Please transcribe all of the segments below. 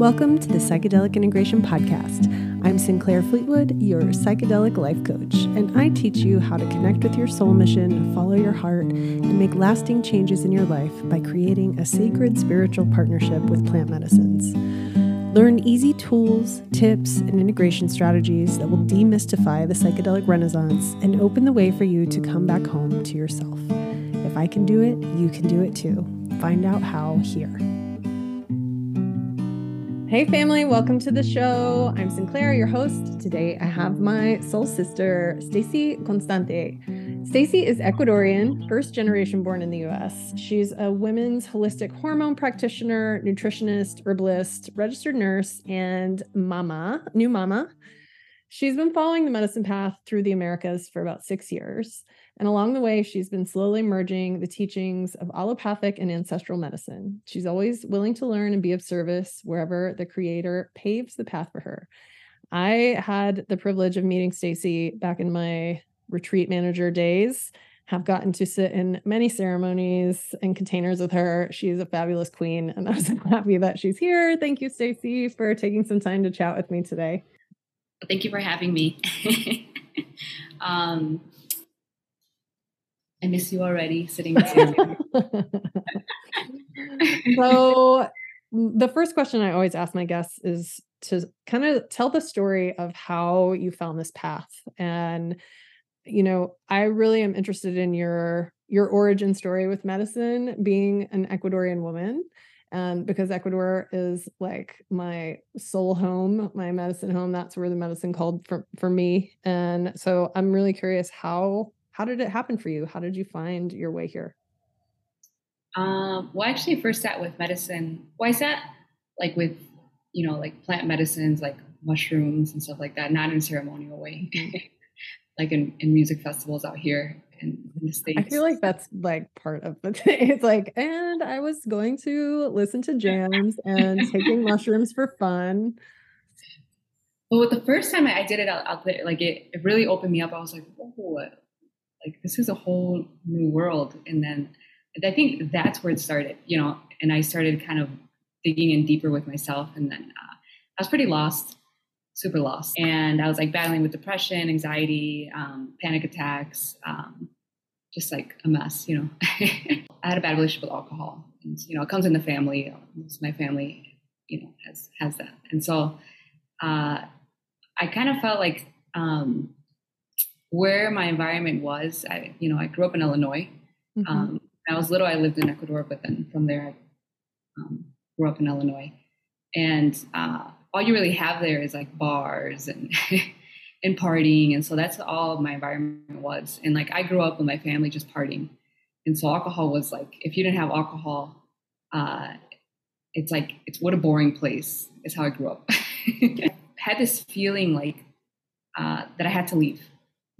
Welcome to the Psychedelic Integration Podcast. I'm Sinclair Fleetwood, your psychedelic life coach, and I teach you how to connect with your soul mission, follow your heart, and make lasting changes in your life by creating a sacred spiritual partnership with plant medicines. Learn easy tools, tips, and integration strategies that will demystify the psychedelic renaissance and open the way for you to come back home to yourself. If I can do it, you can do it too. Find out how here. Hey, family, welcome to the show. I'm Sinclair, your host. Today I have my soul sister, Stacey Constante. Stacey is Ecuadorian, first generation born in the US. She's a women's holistic hormone practitioner, nutritionist, herbalist, registered nurse, and mama, new mama. She's been following the medicine path through the Americas for about six years. And along the way, she's been slowly merging the teachings of allopathic and ancestral medicine. She's always willing to learn and be of service wherever the creator paves the path for her. I had the privilege of meeting Stacey back in my retreat manager days. Have gotten to sit in many ceremonies and containers with her. She's a fabulous queen, and I'm so happy that she's here. Thank you, Stacey, for taking some time to chat with me today. Thank you for having me. um, I miss you already sitting so the first question I always ask my guests is to kind of tell the story of how you found this path. And you know, I really am interested in your your origin story with medicine, being an Ecuadorian woman. And because Ecuador is like my soul home, my medicine home, that's where the medicine called for, for me. And so I'm really curious how how did it happen for you? How did you find your way here? Um, well, I actually first sat with medicine. Well, I sat like with, you know, like plant medicines, like mushrooms and stuff like that, not in a ceremonial way, mm-hmm. like in, in music festivals out here in, in, the States. I feel like that's like part of the thing. It's like, and I was going to listen to jams and taking mushrooms for fun. Well, the first time I did it out, out there, like it, it really opened me up. I was like, oh, like this is a whole new world and then i think that's where it started you know and i started kind of digging in deeper with myself and then uh, i was pretty lost super lost. And i was like battling with depression anxiety um, panic attacks um, just like a mess you know. I had a bad relationship with alcohol and you know it comes in the family my family you know has has that. And so uh, i kind of felt like um, where my environment was. I, you know, I grew up in Illinois. Mm-hmm. Um, I was little, I lived in Ecuador, but then from there, I um, grew up in Illinois. And uh, all you really have there is like bars and and partying, and so that's all my environment was. And like I grew up with my family just partying, and so alcohol was like if you didn't have alcohol, uh, it's like it's what a boring place. Is how I grew up. I had this feeling like uh, that I had to leave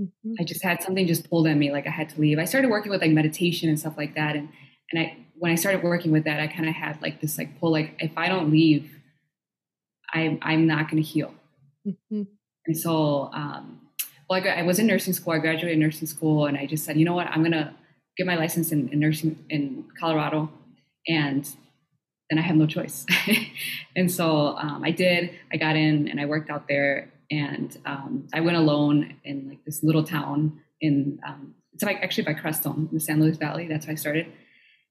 Mm-hmm. I just had something just pulled at me, like I had to leave. I started working with like meditation and stuff like that, and and I when I started working with that, I kind of had like this like pull, like if I don't leave, I'm I'm not going to heal. Mm-hmm. And so, um, well, I, I, was in nursing school. I graduated nursing school, and I just said, you know what, I'm going to get my license in, in nursing in Colorado, and then I have no choice. and so um, I did. I got in, and I worked out there and um, I went alone in like this little town in um, it's like actually by Crestone in the San Luis Valley. That's how I started,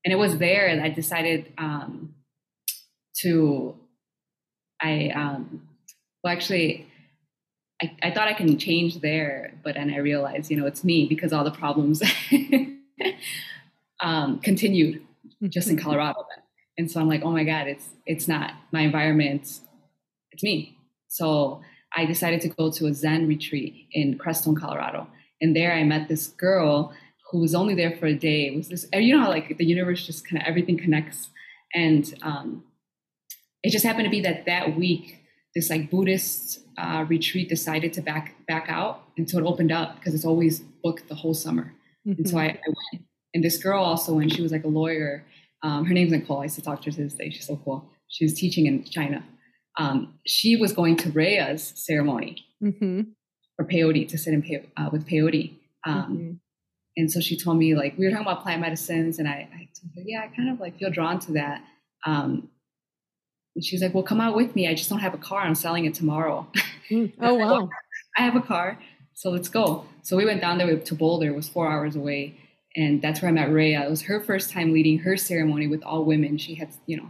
and it was there that I decided um, to. I um, well actually. I, I thought I can change there, but then I realized, you know, it's me because all the problems um, continued just in mm-hmm. Colorado. Then. And so I'm like, oh my God, it's it's not my environment, it's me. So I decided to go to a Zen retreat in Crestone, Colorado. And there I met this girl who was only there for a day. It was this, you know how like the universe just kind of everything connects. And um, it just happened to be that that week, this like Buddhist uh, retreat decided to back back out, and so it opened up because it's always booked the whole summer. Mm-hmm. And so I, I, went. And this girl also went. She was like a lawyer. Um, her name's Nicole. I used to talk to her to this day. She's so cool. She was teaching in China um, she was going to Rhea's ceremony mm-hmm. for peyote to sit in pey- uh, with peyote. Um, mm-hmm. And so she told me like we were talking about plant medicines, and I, I told her, yeah, I kind of like feel drawn to that. Um, And she's like, well, come out with me. I just don't have a car. I'm selling it tomorrow. Mm. Oh, wow. I have a car. So let's go. So we went down there to Boulder. It was four hours away. And that's where I met Rhea. It was her first time leading her ceremony with all women. She had, you know,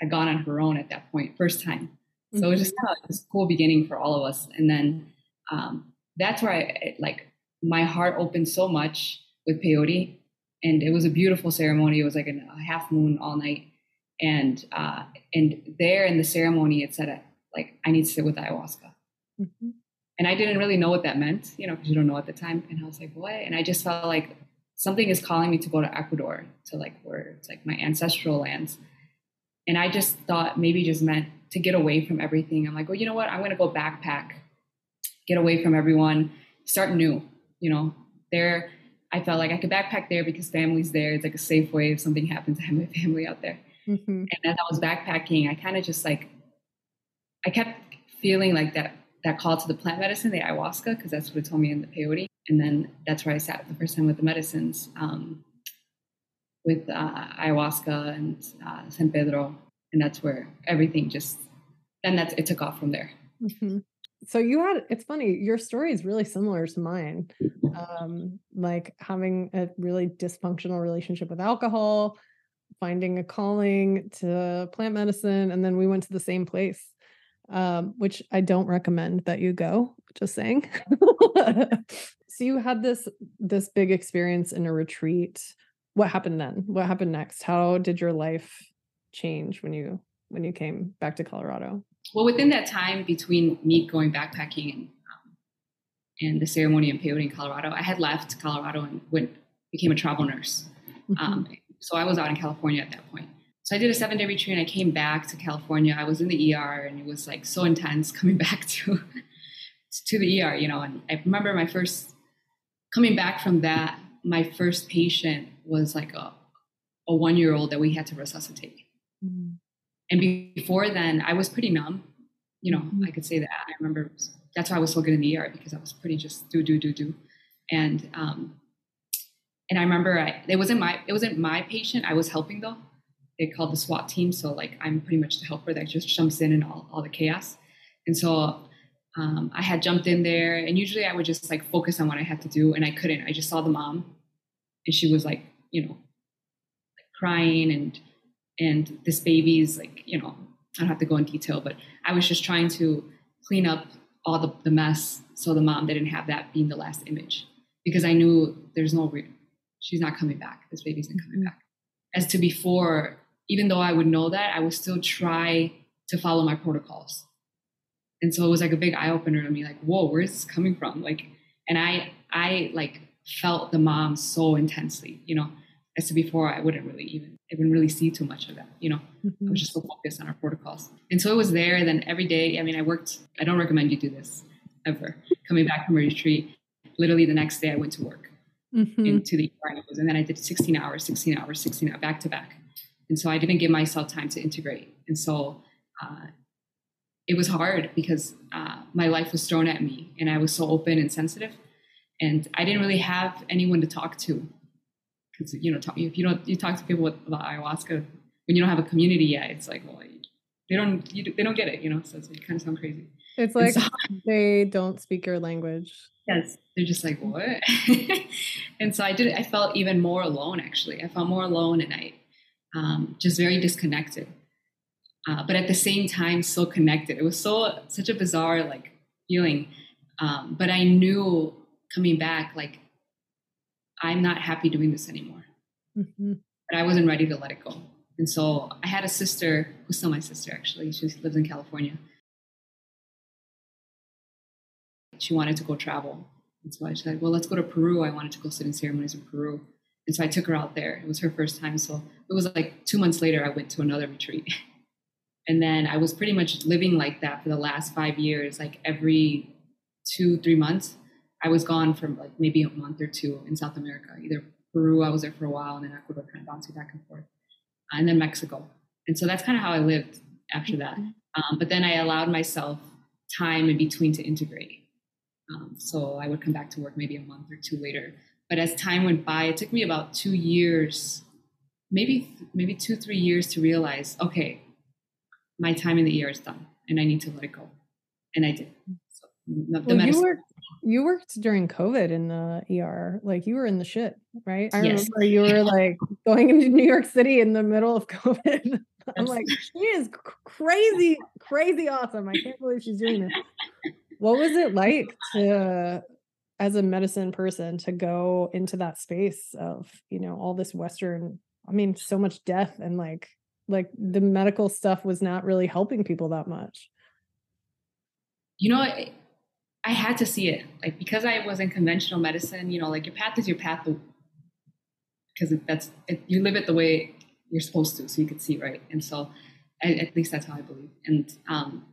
had gone on her own at that point, first time. So it was just mm-hmm. kind of like this cool beginning for all of us. And then um, that's where I, like, my heart opened so much with peyote. And it was a beautiful ceremony. It was like a half moon all night. And uh, and there in the ceremony, it said, like, I need to sit with ayahuasca. Mm-hmm. And I didn't really know what that meant, you know, because you don't know at the time. And I was like, what? And I just felt like something is calling me to go to Ecuador, to like where it's like my ancestral lands. And I just thought maybe just meant to get away from everything. I'm like, well, you know what? I'm going to go backpack, get away from everyone, start new. You know, there, I felt like I could backpack there because family's there. It's like a safe way if something happens I have my family out there. Mm-hmm. And as I was backpacking, I kind of just like, I kept feeling like that that call to the plant medicine, the ayahuasca, because that's what it told me in the peyote. And then that's where I sat the first time with the medicines, um, with uh, ayahuasca and uh, San Pedro, and that's where everything just then that's it took off from there. Mm-hmm. So you had it's funny your story is really similar to mine, um, like having a really dysfunctional relationship with alcohol, finding a calling to plant medicine, and then we went to the same place um, which I don't recommend that you go. Just saying. so you had this this big experience in a retreat. What happened then? What happened next? How did your life change when you when you came back to Colorado? Well, within that time between me going backpacking and um, and the ceremony in peyote in Colorado, I had left Colorado and went became a travel nurse. Mm-hmm. Um, so I was out in California at that point. So I did a seven day retreat and I came back to California. I was in the ER and it was like so intense coming back to to the ER, you know. And I remember my first coming back from that, my first patient was like a, a one year old that we had to resuscitate. Mm-hmm. And before then, I was pretty numb. You know, mm-hmm. I could say that. I remember that's why I was so good in the ER because I was pretty just do do do do. And um, and I remember I, it wasn't my it wasn't my patient. I was helping though they called the SWAT team. So like I'm pretty much the helper that just jumps in and all, all the chaos. And so um, I had jumped in there and usually I would just like focus on what I had to do and I couldn't. I just saw the mom and she was like, you know, like crying and and this baby's like, you know, I don't have to go in detail, but I was just trying to clean up all the, the mess so the mom didn't have that being the last image because I knew there's no re- she's not coming back. This baby's not coming mm-hmm. back. As to before, even though I would know that, I would still try to follow my protocols. And so it was like a big eye opener to me, like, whoa, where's this coming from? Like, and I, I like felt the mom so intensely, you know, as to before I wouldn't really even, I wouldn't really see too much of that, you know, mm-hmm. I was just so focused on our protocols. And so it was there. Then every day, I mean, I worked, I don't recommend you do this ever. Coming back from a retreat, literally the next day I went to work mm-hmm. into the and then I did 16 hours, 16 hours, 16 hours back to back and so I didn't give myself time to integrate. And so uh, it was hard because uh, my life was thrown at me and I was so open and sensitive. And I didn't really have anyone to talk to. Because, you know, talk, if you don't, you talk to people about ayahuasca, when you don't have a community yet, it's like, well, they don't, you, they don't get it, you know? So it's, it kind of sounds crazy. It's like so, they don't speak your language. Yes. They're just like, what? and so I did, I felt even more alone, actually. I felt more alone and I, um, just very disconnected. Uh, but at the same time, so connected. It was so such a bizarre like feeling. Um, but I knew coming back, like I'm not happy doing this anymore. Mm-hmm. But I wasn't ready to let it go. And so I had a sister who's still my sister actually. She lives in California. She wanted to go travel. And so I said, well, let's go to Peru. I wanted to go sit in ceremonies in Peru. And so I took her out there. It was her first time. So it was like two months later, I went to another retreat. and then I was pretty much living like that for the last five years. Like every two, three months, I was gone for like maybe a month or two in South America. Either Peru, I was there for a while, and then Ecuador, kind of bouncing back and forth, and then Mexico. And so that's kind of how I lived after that. Mm-hmm. Um, but then I allowed myself time in between to integrate. Um, so I would come back to work maybe a month or two later but as time went by, it took me about two years, maybe maybe two three years to realize, okay, my time in the ER is done and I need to let it go. And I did. So the well, you worked you worked during COVID in the ER. Like you were in the shit, right? I yes. remember you were like going into New York City in the middle of COVID. I'm like, she is crazy, crazy awesome. I can't believe she's doing this. What was it like to as a medicine person to go into that space of, you know, all this Western, I mean, so much death and like like the medical stuff was not really helping people that much. You know, I, had to see it. Like because I was in conventional medicine, you know, like your path is your path because that's it, you live it the way you're supposed to, so you could see right. And so, I, at least that's how I believe. And um,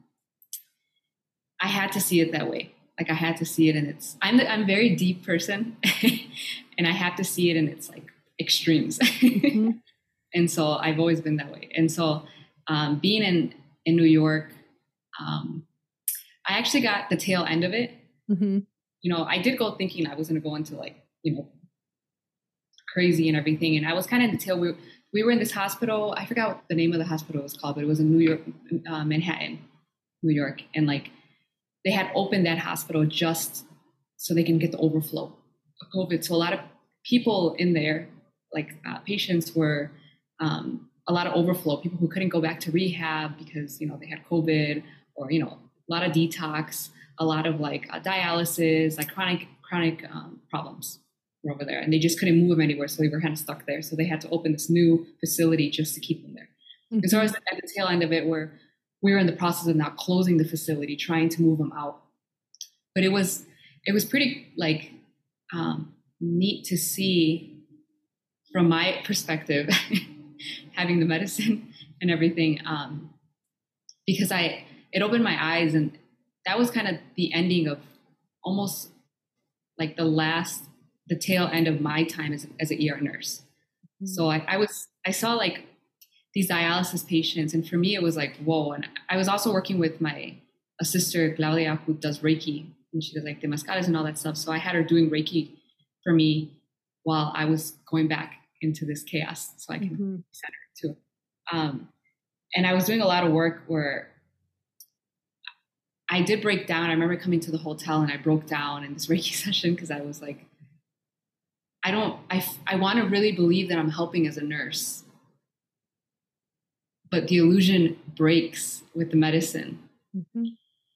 I had to see it that way. Like I had to see it, and it's I'm the, I'm a very deep person, and I have to see it in its like extremes. Mm-hmm. and so I've always been that way. And so um, being in in New York, um, I actually got the tail end of it. Mm-hmm. You know, I did go thinking I was going to go into like you know crazy and everything, and I was kind of in the tail. We we were in this hospital. I forgot what the name of the hospital was called, but it was in New York, uh, Manhattan, New York, and like they had opened that hospital just so they can get the overflow of COVID. So a lot of people in there, like uh, patients, were um, a lot of overflow. People who couldn't go back to rehab because you know they had COVID or you know a lot of detox, a lot of like uh, dialysis, like chronic chronic um, problems were over there, and they just couldn't move them anywhere, so they were kind of stuck there. So they had to open this new facility just to keep them there. Mm-hmm. And so I was at the tail end of it where we were in the process of now closing the facility, trying to move them out. But it was it was pretty like um, neat to see from my perspective, having the medicine and everything, um, because I it opened my eyes, and that was kind of the ending of almost like the last the tail end of my time as, as an ER nurse. Mm-hmm. So I, I was I saw like these dialysis patients. And for me, it was like, whoa. And I was also working with my a sister, Claudia, who does Reiki, and she does like the mascaras and all that stuff. So I had her doing Reiki for me while I was going back into this chaos so I can mm-hmm. center too. Um, and I was doing a lot of work where I did break down. I remember coming to the hotel and I broke down in this Reiki session because I was like, I don't, I, I want to really believe that I'm helping as a nurse but the illusion breaks with the medicine mm-hmm.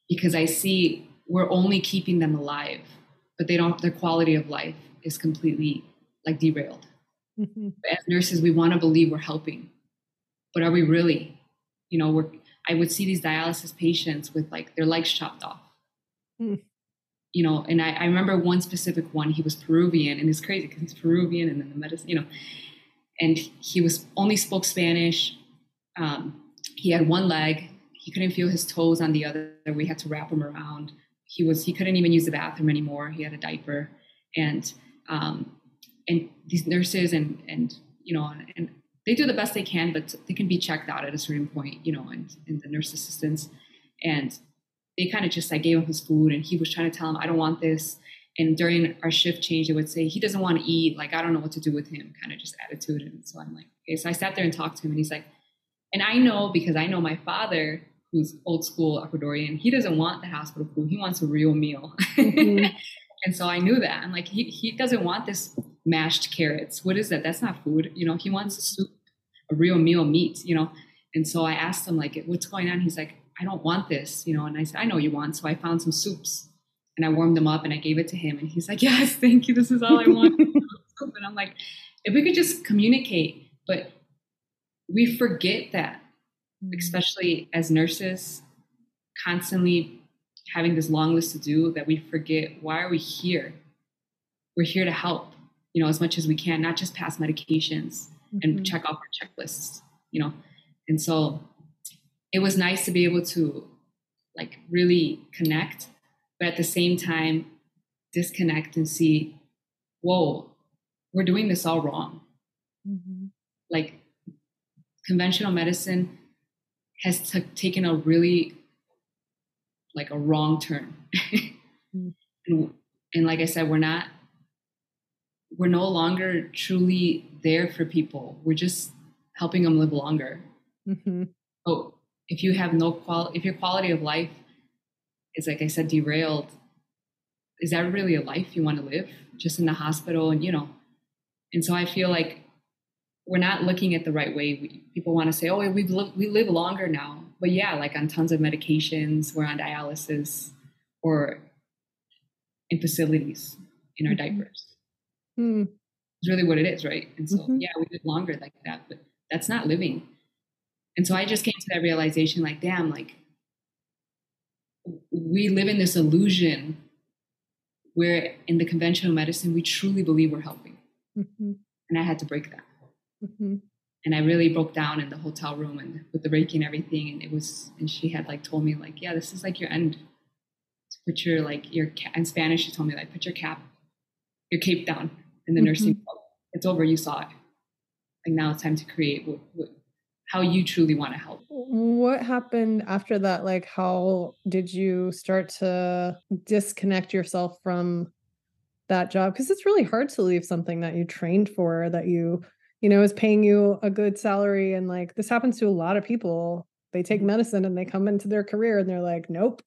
because I see we're only keeping them alive, but they don't. Their quality of life is completely like derailed. Mm-hmm. As nurses, we want to believe we're helping, but are we really? You know, we're. I would see these dialysis patients with like their legs chopped off. Mm. You know, and I, I remember one specific one. He was Peruvian, and it's crazy because he's Peruvian, and then the medicine, you know, and he was only spoke Spanish um, he had one leg. He couldn't feel his toes on the other. We had to wrap him around. He was he couldn't even use the bathroom anymore. He had a diaper, and um, and these nurses and and you know and they do the best they can, but they can be checked out at a certain point, you know, and, and the nurse assistants and they kind of just like gave him his food and he was trying to tell him, I don't want this. And during our shift change, they would say, he doesn't want to eat. Like, I don't know what to do with him, kind of just attitude. And so I'm like, okay. So I sat there and talked to him and he's like, and I know because I know my father, who's old school Ecuadorian, he doesn't want the hospital food. He wants a real meal. Mm-hmm. and so I knew that. I'm like, he, he doesn't want this mashed carrots. What is that? That's not food. You know, he wants a soup, a real meal meat, you know? And so I asked him like, what's going on? He's like, I don't want this, you know? And I said, I know you want. So I found some soups and I warmed them up and I gave it to him. And he's like, yes, thank you. This is all I want. and I'm like, if we could just communicate, but we forget that, mm. especially as nurses, constantly having this long list to do that we forget why are we here? We're here to help, you know, as much as we can, not just pass medications mm-hmm. and check off our checklists, you know. And so it was nice to be able to like really connect, but at the same time disconnect and see, whoa, we're doing this all wrong. Mm-hmm. Like conventional medicine has t- taken a really like a wrong turn mm. and, and like i said we're not we're no longer truly there for people we're just helping them live longer mm-hmm. oh if you have no quality, if your quality of life is like I said, derailed, is that really a life you want to live? Just in the hospital, and you know, and so I feel like we're not looking at the right way. We, people want to say, "Oh, we live we live longer now," but yeah, like on tons of medications, we're on dialysis, or in facilities in our mm-hmm. diapers. Mm. It's really what it is, right? And so, mm-hmm. yeah, we live longer like that, but that's not living. And so I just came to that realization like, damn, like we live in this illusion where in the conventional medicine, we truly believe we're helping. Mm-hmm. And I had to break that. Mm-hmm. And I really broke down in the hotel room and with the Reiki and everything. And it was, and she had like told me like, yeah, this is like your end. To put your like your in Spanish, she told me like, put your cap, your cape down in the mm-hmm. nursing. It's over. You saw it. Like now it's time to create what, what how you truly want to help. What happened after that? Like, how did you start to disconnect yourself from that job? Because it's really hard to leave something that you trained for, that you, you know, is paying you a good salary. And like, this happens to a lot of people. They take mm-hmm. medicine and they come into their career and they're like, nope,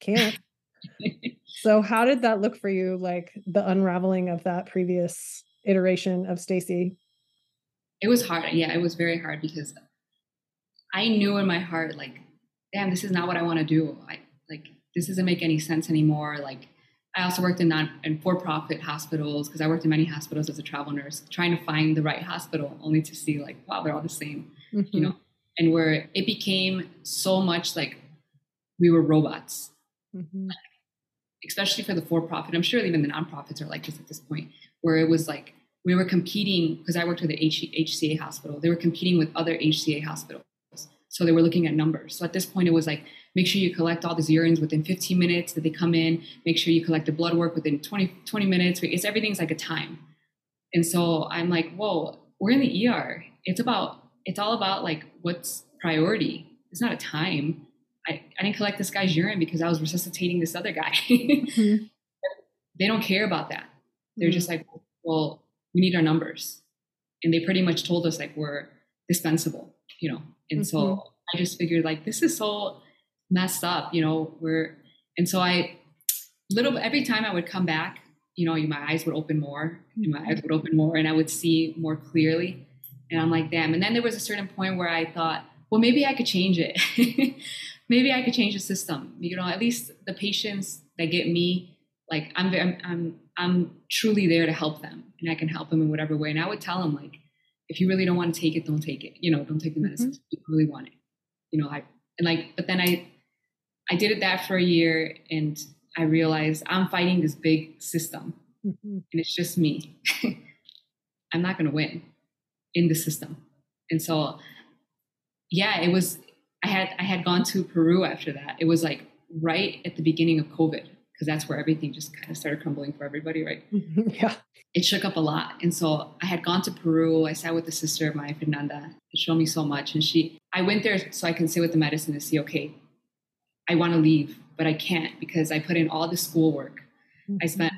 can't. So, how did that look for you? Like, the unraveling of that previous iteration of Stacey? It was hard. Yeah, it was very hard because I knew in my heart, like, damn, this is not what I want to do. I like this doesn't make any sense anymore. Like, I also worked in non in for-profit hospitals because I worked in many hospitals as a travel nurse, trying to find the right hospital, only to see like, wow, they're all the same, mm-hmm. you know. And where it became so much like we were robots, mm-hmm. Especially for the for-profit. I'm sure even the nonprofits are like this at this point, where it was like we were competing because I worked with the HCA hospital. They were competing with other HCA hospitals so they were looking at numbers. So at this point, it was like, make sure you collect all these urines within 15 minutes that they come in. Make sure you collect the blood work within 20, 20 minutes. It's everything's like a time. And so I'm like, whoa, we're in the ER. It's about, it's all about like what's priority. It's not a time. I, I didn't collect this guy's urine because I was resuscitating this other guy. mm-hmm. They don't care about that. They're mm-hmm. just like, well, we need our numbers. And they pretty much told us like we're dispensable, you know, and mm-hmm. so I just figured like this is so messed up, you know, we're and so I little every time I would come back, you know, my eyes would open more and my eyes would open more and I would see more clearly. And I'm like, damn. And then there was a certain point where I thought, well, maybe I could change it. maybe I could change the system. You know, at least the patients that get me, like I'm, I'm, I'm, I'm truly there to help them and I can help them in whatever way. And I would tell them like, if you really don't want to take it, don't take it. You know, don't take the medicine. Mm-hmm. If you really want it. You know, I and like, but then I I did it that for a year and I realized I'm fighting this big system. Mm-hmm. And it's just me. I'm not gonna win in the system. And so yeah, it was I had I had gone to Peru after that. It was like right at the beginning of COVID because that's where everything just kind of started crumbling for everybody, right? yeah. It shook up a lot. And so I had gone to Peru. I sat with the sister of mine, Fernanda. It showed me so much. And she, I went there so I can sit with the medicine and see, okay, I want to leave, but I can't because I put in all the schoolwork. Mm-hmm. I spent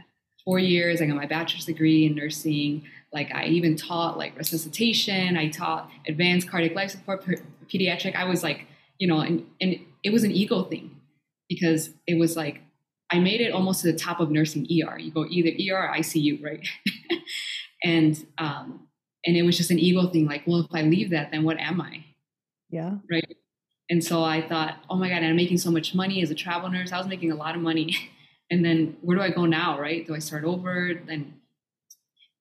four years. I got my bachelor's degree in nursing. Like I even taught like resuscitation. I taught advanced cardiac life support, pediatric. I was like, you know, and, and it was an ego thing because it was like I made it almost to the top of nursing ER. You go either ER or ICU, right? and um, and it was just an ego thing. Like, well, if I leave that, then what am I? Yeah. Right. And so I thought, oh my God, I'm making so much money as a travel nurse. I was making a lot of money. and then where do I go now? Right? Do I start over? Then,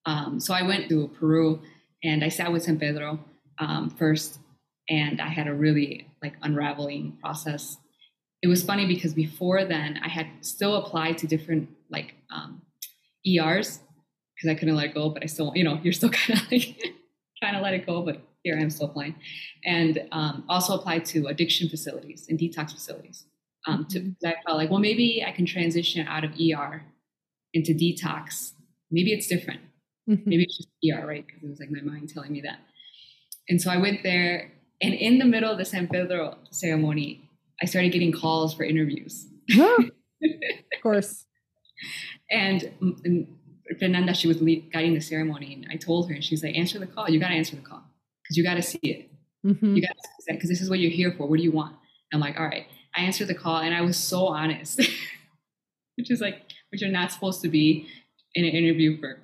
um, so I went to Peru and I sat with San Pedro um, first, and I had a really like unraveling process it was funny because before then I had still applied to different like um, ERs because I couldn't let it go, but I still, you know, you're still kind of like trying to let it go, but here I am still applying. And um, also applied to addiction facilities and detox facilities. Um, mm-hmm. to, I felt like, well, maybe I can transition out of ER into detox. Maybe it's different. Mm-hmm. Maybe it's just ER, right? Because it was like my mind telling me that. And so I went there, and in the middle of the San Pedro ceremony, I started getting calls for interviews. of course. And, and, Fernanda, she was lead, guiding the ceremony, and I told her, and she's like, "Answer the call. You got to answer the call because you got to see it. Mm-hmm. You got to because this is what you're here for. What do you want?" I'm like, all right. I answered the call and I was so honest, which is like, which you're not supposed to be in an interview for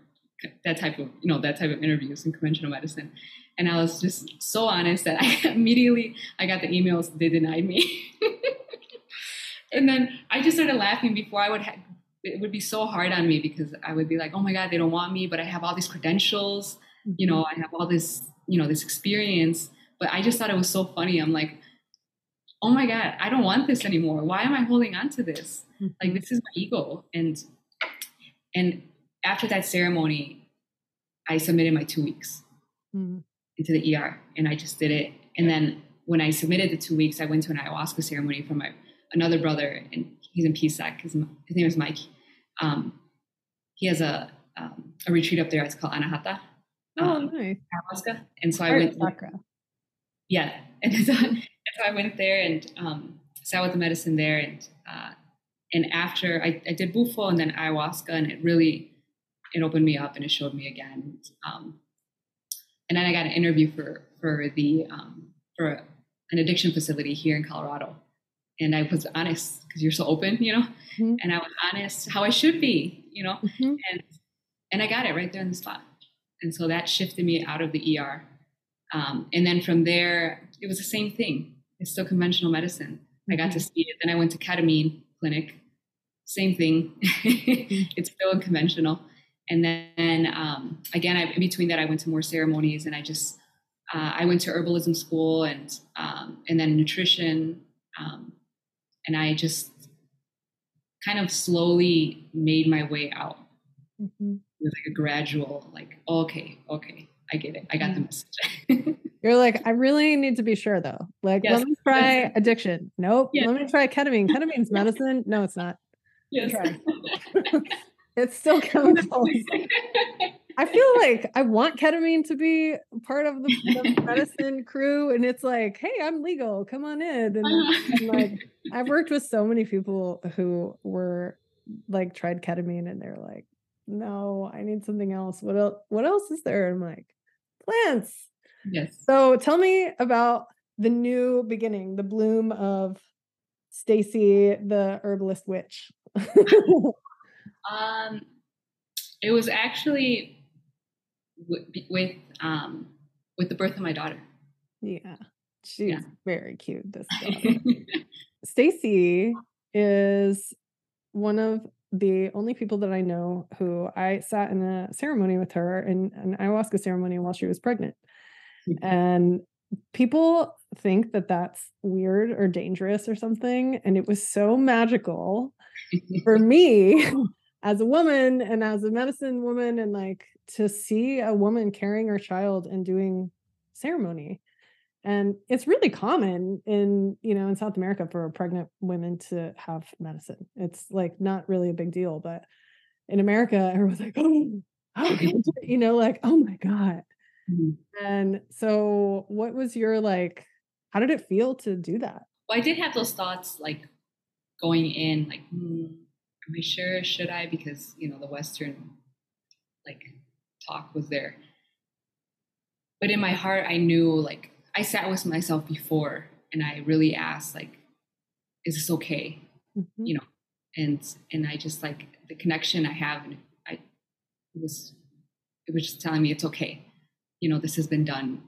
that type of, you know, that type of interviews in conventional medicine. And I was just so honest that I immediately, I got the emails, they denied me. and then I just started laughing before I would have, it would be so hard on me because I would be like, oh my God, they don't want me, but I have all these credentials, you know, I have all this, you know, this experience. But I just thought it was so funny. I'm like, oh my God, I don't want this anymore. Why am I holding on to this? Mm-hmm. Like this is my ego. And and after that ceremony, I submitted my two weeks mm-hmm. Into the ER and I just did it. And then when I submitted the two weeks, I went to an ayahuasca ceremony for my another brother, and he's in Pisac. His, his name is Mike. Um, he has a um, a retreat up there. It's called Anahata. Oh, um, nice. Ayahuasca. And so I went. Chakra. Yeah, and so, and so, I went there and um, sat with the medicine there, and uh, and after I, I did bufo and then ayahuasca, and it really it opened me up and it showed me again. Um, and then I got an interview for for the um, for an addiction facility here in Colorado, and I was honest because you're so open, you know, mm-hmm. and I was honest how I should be, you know, mm-hmm. and and I got it right there in the spot, and so that shifted me out of the ER, um, and then from there it was the same thing. It's still conventional medicine. Mm-hmm. I got to mm-hmm. see it. Then I went to ketamine clinic, same thing. Mm-hmm. it's still conventional, and then um, again, I, in between that, I went to more ceremonies, and I just uh, I went to herbalism school and um, and then nutrition. Um, and I just kind of slowly made my way out mm-hmm. with like a gradual, like, okay, okay, I get it. I got the message. You're like, I really need to be sure though. Like, yes. let me try addiction. Nope. Yes. Let me try ketamine. Ketamine's medicine. No, it's not. Yes. it's still chemicals. I feel like I want ketamine to be part of the, the medicine crew, and it's like, hey, I'm legal, come on in. And, uh-huh. and, like, I've worked with so many people who were like tried ketamine, and they're like, no, I need something else. What else? What else is there? I'm like, plants. Yes. So tell me about the new beginning, the bloom of Stacey, the herbalist witch. Um, it was actually with, with um with the birth of my daughter. Yeah. She's yeah. very cute. This Stacey is one of the only people that I know who I sat in a ceremony with her in an ayahuasca ceremony while she was pregnant. Mm-hmm. And people think that that's weird or dangerous or something. And it was so magical for me as a woman and as a medicine woman and like to see a woman carrying her child and doing ceremony. And it's really common in you know in south america for pregnant women to have medicine. It's like not really a big deal but in america everyone's like oh you know like oh my god. Mm-hmm. and so what was your like how did it feel to do that? Well i did have those thoughts like going in like hmm, am i sure should i because you know the western like talk was there. But in my heart, I knew like I sat with myself before and I really asked like, is this okay? Mm-hmm. You know, and and I just like the connection I have and I it was it was just telling me it's okay. You know, this has been done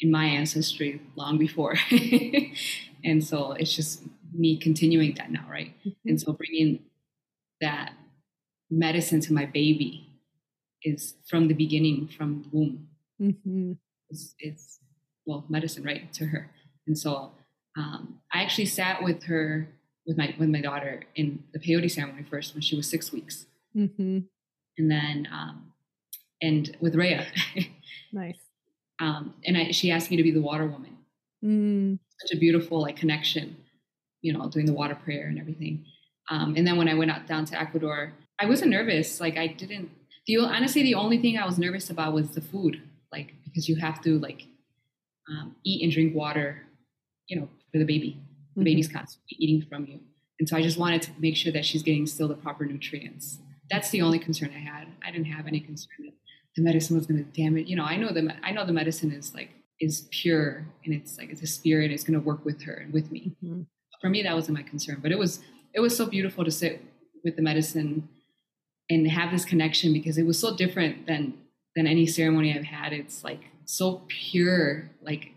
in my ancestry long before. and so it's just me continuing that now, right? Mm-hmm. And so bringing that medicine to my baby is from the beginning, from the womb. Mm-hmm. It's, it's, well, medicine, right, to her. And so um, I actually sat with her, with my with my daughter in the peyote ceremony first when she was six weeks, mm-hmm. and then um, and with Rhea. nice. Um, and I, she asked me to be the water woman. Mm. Such a beautiful like connection, you know, doing the water prayer and everything. Um, and then when I went out down to Ecuador, I wasn't nervous. Like I didn't the honestly the only thing I was nervous about was the food, like because you have to like um, eat and drink water, you know, for the baby. The mm-hmm. baby's constantly eating from you, and so I just wanted to make sure that she's getting still the proper nutrients. That's the only concern I had. I didn't have any concern that the medicine was going to damage. You know, I know the I know the medicine is like is pure and it's like it's a spirit It's going to work with her and with me Mhm. For me that wasn't my concern but it was it was so beautiful to sit with the medicine and have this connection because it was so different than than any ceremony i've had it's like so pure like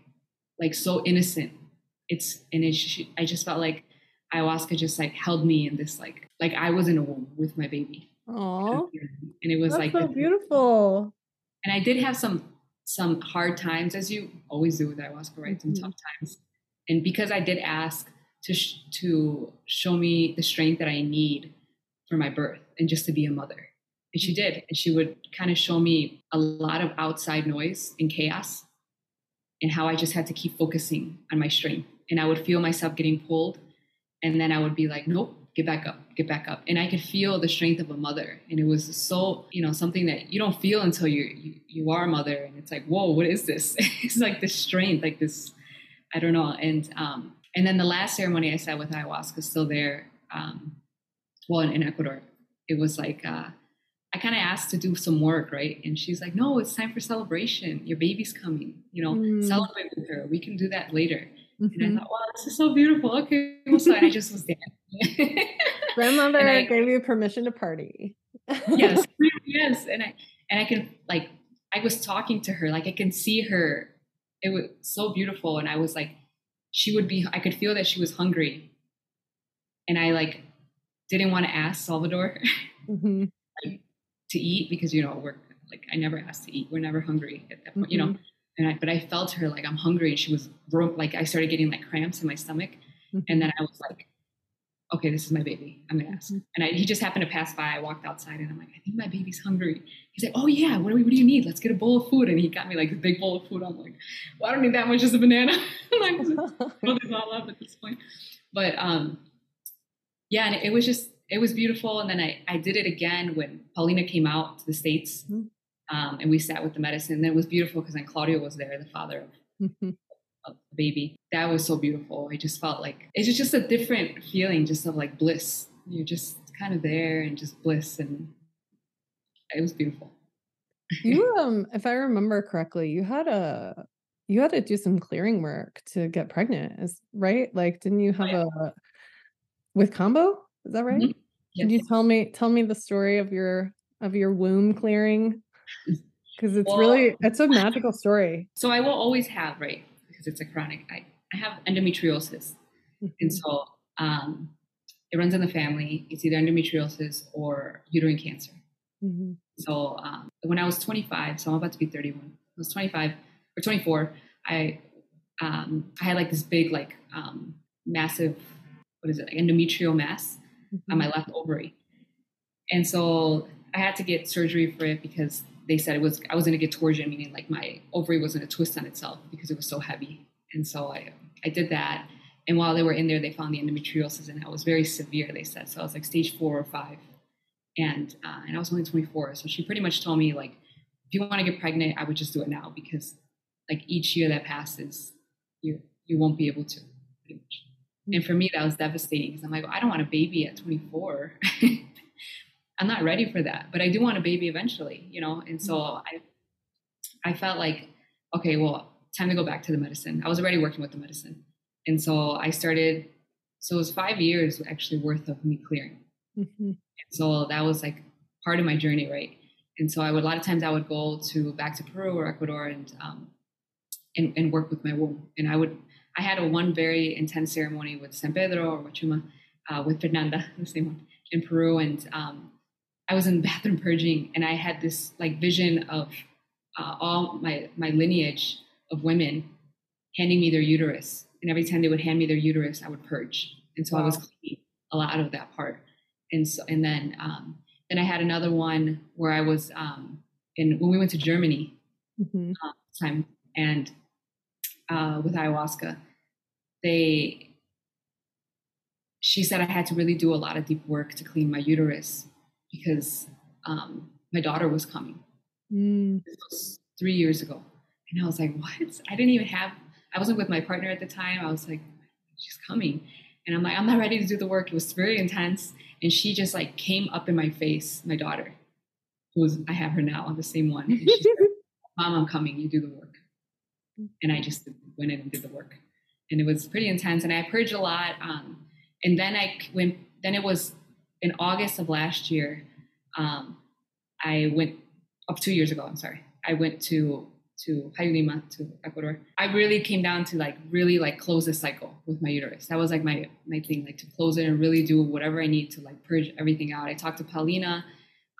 like so innocent it's and it sh- i just felt like ayahuasca just like held me in this like like i was in a womb with my baby Aw, and it was that's like so beautiful. and I did have some some hard times, as you always do with ayahuasca, right? Some Mhm. tough times, and because I did ask to sh- to show me the strength that I need for my birth and just to be a mother, and she did, and she would kind of show me a lot of outside noise and chaos, and how I just had to keep focusing on my strength, and I would feel myself getting pulled, and then I would be like, nope. Get back up, get back up. And I could feel the strength of a mother. And it was so, you know, something that you don't feel until you you, you are a mother. And it's like, whoa, what is this? it's like this strength, like this, I don't know. And um, and then the last ceremony I sat with ayahuasca still there. Um, well, in, in Ecuador, it was like uh, I kind of asked to do some work, right? And she's like, no, it's time for celebration. Your baby's coming. You know, Mm. celebrate with her. We can do that later. Mhm. And I thought, wow, this is so beautiful. Okay, well, so I just was there. Grandmother I- gave you permission to party. yes, yes, and I and I can like I was talking to her, like I can see her. It was so beautiful, and I was like, she would be. I could feel that she was hungry, and I like didn't want to ask Salvador Mhm. to eat because you know we're like I never asked to eat. We're never hungry at that point, you know. Mhm. And I, but I felt her like I'm hungry, and she was. Like I started getting like cramps in my stomach, and then I was like, okay, this is my baby. I'm gonna ask. Mhm. And I, he just happened to pass by. I walked outside, and I'm like, I think my baby's hungry. He's like, oh yeah, what do, we, what do you need? Let's get a bowl of food. And he got me like a big bowl of food. I'm like, well, I don't need that much, just a banana. I'm like, this all up at this point. But um, yeah, and it, was just it was beautiful. And then I I did it again when Paulina came out to the states, Mhm. um, and we sat with the medicine. And it was beautiful because then Claudio was there, the father of. Of the baby. That was so beautiful. I just felt like it's just, a different feeling, just of like bliss. You're just kind of there and just bliss, and it was beautiful. you um if I remember correctly, you had a you had to do some clearing work to get pregnant, is right? Like didn't you have yeah. a with combo? Is that right? Mhm. Can you tell me tell me the story of your of your womb clearing? Because it's Well- really it's a magical story. So I will always have right because it's a chronic. I I have endometriosis, and Mhm. so um, it runs in the family. It's either endometriosis or uterine cancer. Mhm. So um, when I was 25, so I'm about to be 31. I was 25 or 24. I um, I had like this big like um, massive what is it like endometrial mass on my left ovary, and so I had to get surgery for it because they said it was I was going to get torsion, meaning like my ovary was going to twist on itself because it was so heavy. And so I I did that, and while they were in there, they found the endometriosis, and it was very severe. They said so. I was like stage four or five, and uh, and I was only 24. So she pretty much told me like, if you want to get pregnant, I would just do it now because like each year that passes, you you won't be able to. And for me, that was devastating because I'm like, I don't want a baby at 24. I'm not ready for that, but I do want a baby eventually, you know. And so I, I felt like, okay, well, time to go back to the medicine. I was already working with the medicine, and so I started. So it was five years actually worth of me clearing. Mhm. So that was like part of my journey, right? And so I would a lot of times I would go to back to Peru or Ecuador and um, and, and work with my womb. And I would I had a one very intense ceremony with San Pedro or Wachuma uh, with Fernanda, the same one in Peru, and um, I was in the bathroom purging, and I had this like vision of uh, all my my lineage of women handing me their uterus, and every time they would hand me their uterus, I would purge, and so I was Wow. cleaning a lot of that part, and so and then um, then I had another one where I was um, in when we went to Germany Mhm. uh, time and uh, with ayahuasca, they she said I had to really do a lot of deep work to clean my uterus because um, my daughter was coming. Mm. This was three years ago, and I was like, "What? I didn't even have. I wasn't with my partner at the time. I was like, she's coming." And I'm like, I'm not ready to do the work. It was very intense. And she just like came up in my face, my daughter, who's I have her now, on the same one. And she said, Mom, I'm coming. You do the work. and I just went in and did the work, and it was pretty intense. And I purged a lot. Um, and then I went. Then it was in August of last year. Um, I went up two years ago. I'm sorry. I went to to Lima to Ecuador. I really came down to like really like close the cycle with my uterus. That was like my my thing, like to close it and really do whatever I need to like purge everything out. I talked to Paulina,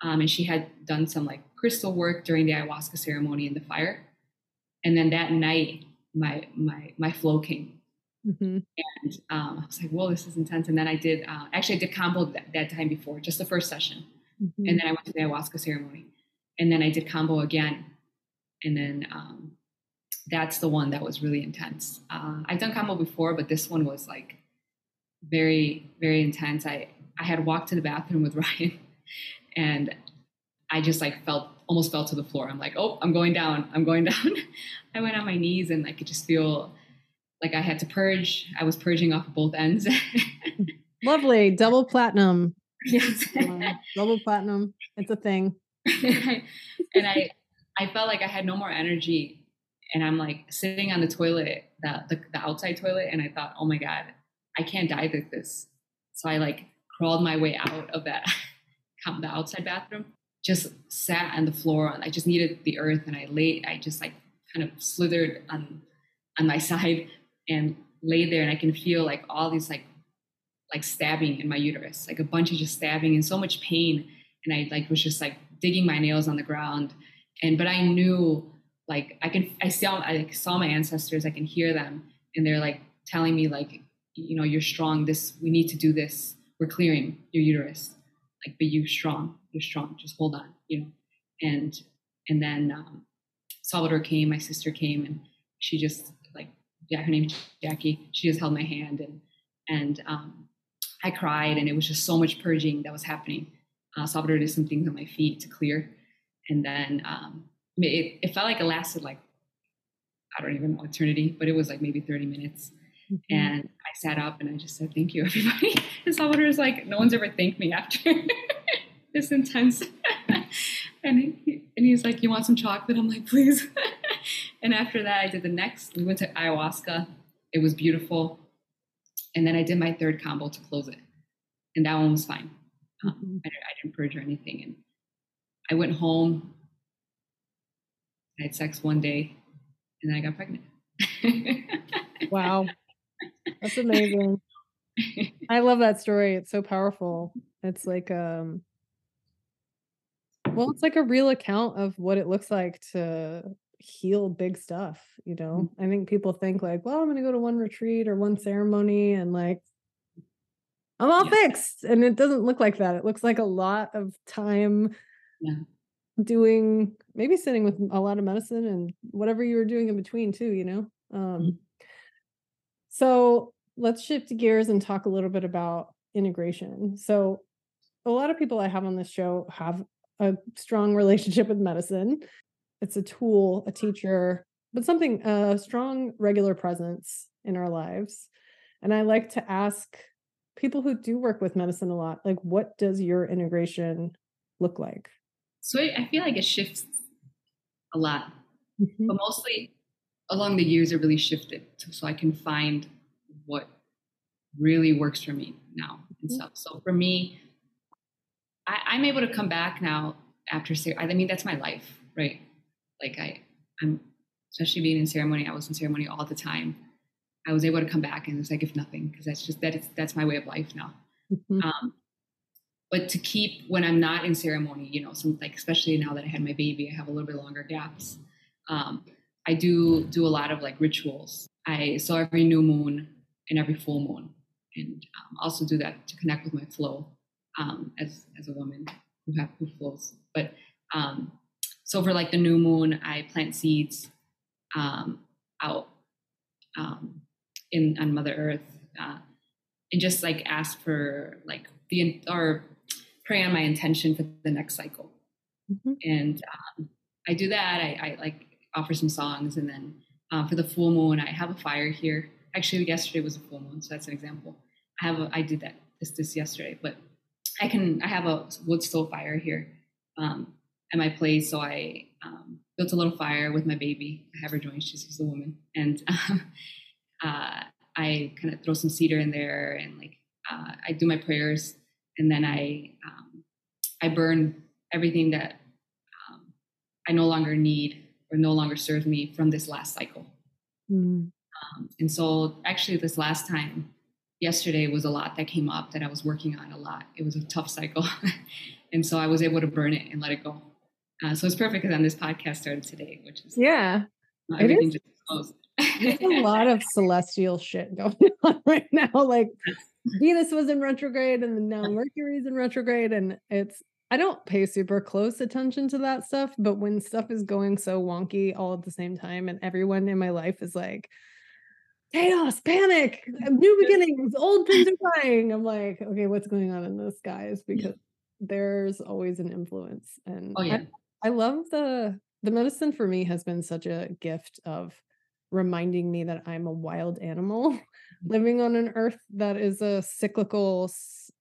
um, and she had done some like crystal work during the ayahuasca ceremony in the fire, and then that night my my my flow came. Mm-hmm. And um, I was like, "Whoa, this is intense!" And then I did. Uh, actually, I did kambo that, that, time before, just the first session, mm-hmm. and then I went to the ayahuasca ceremony, and then I did kambo again, and then um, that's the one that was really intense. Uh, I've done kambo before, but this one was like very, very intense. I I had walked to the bathroom with Ryan, and I just like felt almost fell to the floor. I'm like, oh, I'm going down. I'm going down. I went on my knees, and I could just feel like I had to purge. I was purging off of both ends. Lovely, double platinum. Yes, double platinum. It's a thing. and I I felt like I had no more energy. And I'm like sitting on the toilet, the, the, the outside toilet, and I thought, oh my God, I can't die like this. So I like crawled my way out of that the outside bathroom, just sat on the floor. I just needed the earth and I laid, I just like kind of slithered on on my side and lay there and I can feel like all these like like stabbing in my uterus, like a bunch of just stabbing and so much pain. And I like was just like digging my nails on the ground. And but I knew like I can I saw I saw my ancestors I can hear them and they're like telling me like you know you're strong. This we need to do this. We're clearing your uterus. Like but you strong you're strong. Just hold on you know? And and then um, Salvador came my sister came and she just like yeah her name's Jackie she just held my hand and and um, I cried and it was just so much purging that was happening uh, Salvador did some things on my feet to clear and then um, it, it felt like it lasted like I don't even know eternity, but it was like maybe 30 minutes. Mm-hmm. And I sat up and I just said, "Thank you, everybody." And Salvador was like, "No one's ever thanked me after this intense." and he, and he's like, "You want some chocolate?" I'm like, "Please." And after that, I did the next. We went to ayahuasca. It was beautiful. And then I did my third kambo to close it, and that one was fine. Um, mm-hmm. I, I, didn't purge or anything, and I went home, I had sex one day, and then I got pregnant. wow. That's amazing. I love that story. It's so powerful. It's like um well, it's like a real account of what it looks like to heal big stuff, you know. Mm-hmm. I think people think like, well, I'm going to go to one retreat or one ceremony and like I'm all yeah. fixed. And it doesn't look like that. It looks like a lot of time yeah. doing maybe sitting with a lot of medicine and whatever you were doing in between too, you know? Um, mm-hmm. So let's shift gears and talk a little bit about integration. So a lot of people I have on this show have a strong relationship with medicine. It's a tool, a teacher, but something a strong regular presence in our lives. And I like to ask people who do work with medicine a lot, like what does your integration look like? So I feel like it shifts a lot, mm-hmm. but mostly along the years, it really shifted so I can find what really works for me now and mm-hmm. stuff. So for me, I, am able to come back now after. I mean, that's my life, right? Like I, I'm especially being in ceremony. I was in ceremony all the time. I was able to come back and it's like if nothing because that's just that. It's, that's my way of life now. Mm-hmm. Um, but to keep when I'm not in ceremony, you know, some like especially now that I had my baby, I have a little bit longer gaps. Um, I do do a lot of like rituals. I saw every new moon and every full moon, and um, also do that to connect with my flow um, as as a woman who have who flows. But um, so for like the new moon, I plant seeds um, out um, in on Mother Earth, uh, and just like ask for like the or pray on my intention for the next cycle. Mm-hmm. And um, I do that. I, I, like offer some songs, and then uh, for the full moon, I have a fire here. Actually, yesterday was a full moon, so that's an example. I have a, I did that this this yesterday, but I can I have a wood stove fire here um, at my place, so I um, built a little fire with my baby. I have her join; she's a woman, and um, uh, I kind of throw some cedar in there, and like uh, I do my prayers, and then I um, I burn everything that um, I no longer need or no longer serves me from this last cycle. Mm. and so, actually, this last time, yesterday was a lot that came up that I was working on a lot. It was a tough cycle, and so I was able to burn it and let it go. Uh, so it's perfect because then this podcast started today, which is yeah, everything just closed. There's a lot of celestial shit going on right now. Like Venus was in retrograde and now Mercury's in retrograde. And it's, I don't pay super close attention to that stuff, but when stuff is going so wonky all at the same time and everyone in my life is like, chaos, panic, new beginnings, old things are dying. I'm like, okay, what's going on in the skies? Because there's always an influence. And oh, yeah. I, love the the medicine for me has been such a gift of reminding me that I'm a wild animal mm-hmm. living on an earth that is a cyclical,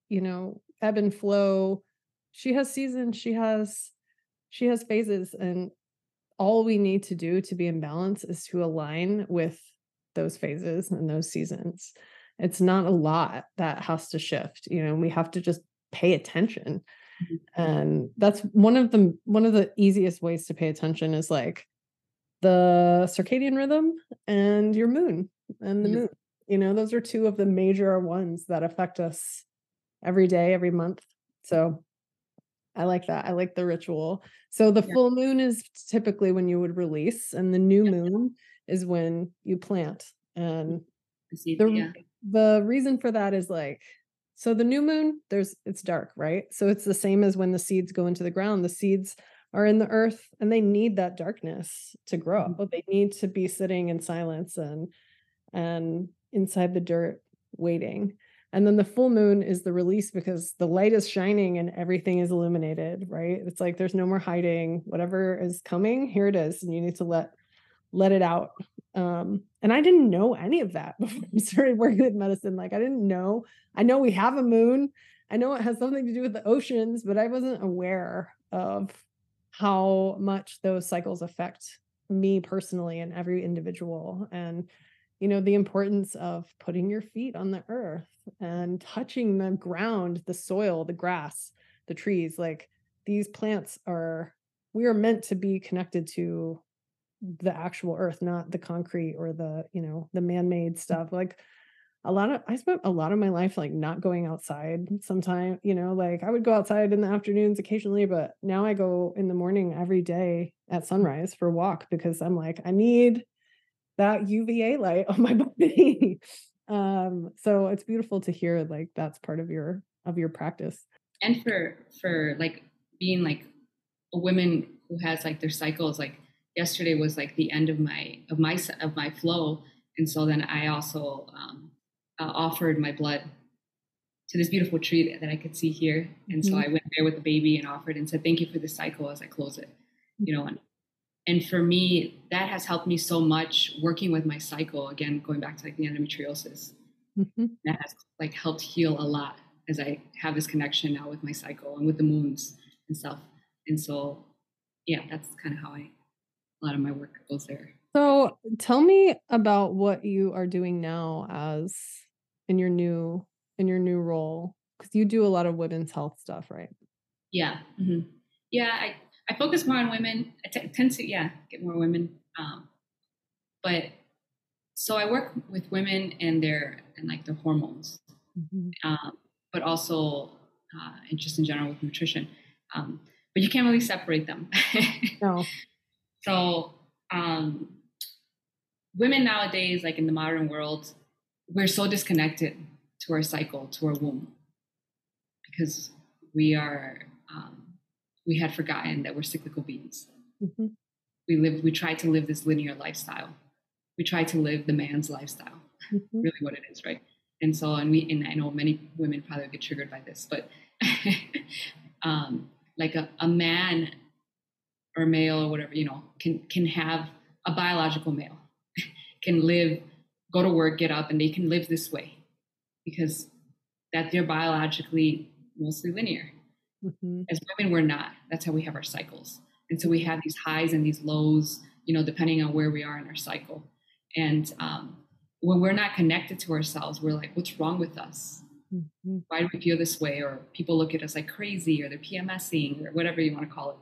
you know, ebb and flow. She has seasons, she has she has phases and all we need to do to be in balance is to align with those phases and those seasons. It's not a lot that has to shift, you know, we have to just pay attention. And that's one of the one of the easiest ways to pay attention is like the circadian rhythm and your moon and the moon. You know, those are two of the major ones that affect us every day, every month. So I like that. I like the ritual. So the yeah. full moon is typically when you would release, and the new yeah. moon is when you plant. Mm. And the, yeah. the reason for that is like so the new moon, there's it's dark, right? So it's the same as when the seeds go into the ground. The seeds are in the earth and they need that darkness to grow. Mm-hmm. They need to be sitting in silence and and inside the dirt waiting. And then the full moon is the release because the light is shining and everything is illuminated, right? It's like there's no more hiding. Whatever is coming, here it is. And you need to let let it out. Um, and I didn't know any of that before I started working with medicine. Like I didn't know. I know we have a moon. I know it has something to do with the oceans, but I wasn't aware of how much those cycles affect me personally and every individual and you know the importance of putting your feet on the earth and touching the ground the soil the grass the trees like these plants are we are meant to be connected to the actual earth not the concrete or the you know the man-made stuff like a lot of I spent a lot of my life like not going outside sometimes, you know, like I would go outside in the afternoons occasionally, but now I go in the morning every day at sunrise for a walk because I'm like, I need that UVA light on my body. um, so it's beautiful to hear like that's part of your of your practice. And for for like being like a woman who has like their cycles, like yesterday was like the end of my of my of my flow. And so then I also um uh, offered my blood to this beautiful tree that, I could see here. And mm-hmm. so I went there with the baby and offered and said, thank you for the cycle as I close it, you know, and, and for me, that has helped me so much working with my cycle. Again, going back to like the endometriosis, mm-hmm. that has like helped heal a lot as I have this connection now with my cycle and with the moons and stuff. And so, yeah, that's kind of how I, a lot of my work goes there. So tell me about what you are doing now as in your new in your new role because you do a lot of women's health stuff, right? Yeah, mm-hmm. yeah. I I focus more on women. I t- tend to yeah get more women, um, but so I work with women and their and like their hormones, mm-hmm. um, but also uh, and just in general with nutrition. Um, but you can't really separate them. no. So um, women nowadays, like in the modern world, we're so disconnected to our cycle, to our womb, because we are um, we had forgotten that we're cyclical beings. Mm-hmm. We live, we try to live this linear lifestyle. We try to live the man's lifestyle, mm-hmm. really what it is, right? And so, and we, and I know many women probably get triggered by this, but um, like a, a man or male or whatever, you know, can can have a biological male can live, go to work, get up, and they can live this way because that they're biologically mostly linear. Mm-hmm. As women, we're not. That's how we have our cycles. And so we have these highs and these lows, you know, depending on where we are in our cycle. And um, when we're not connected to ourselves, we're like, what's wrong with us? Mm-hmm. Why do we feel this way? Or people look at us like crazy or they're PMSing or whatever you want to call it.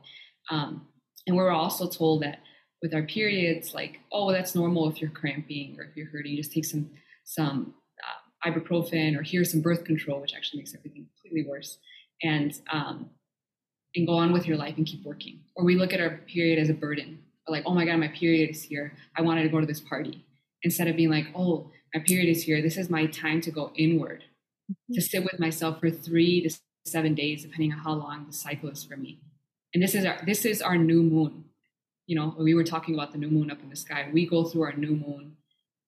Um, and we're also told that with our periods, like, oh, that's normal if you're cramping or if you're hurting, just take some some uh, ibuprofen or here's some birth control, which actually makes everything completely worse, and um, and go on with your life and keep working. Or we look at our period as a burden, like, oh my god, my period is here. I wanted to go to this party, instead of being like, oh, my period is here. This is my time to go inward, mm-hmm. to sit with myself for three to seven days, depending on how long the cycle is for me. And this is our this is our new moon you know, we were talking about the new moon up in the sky. We go through our new moon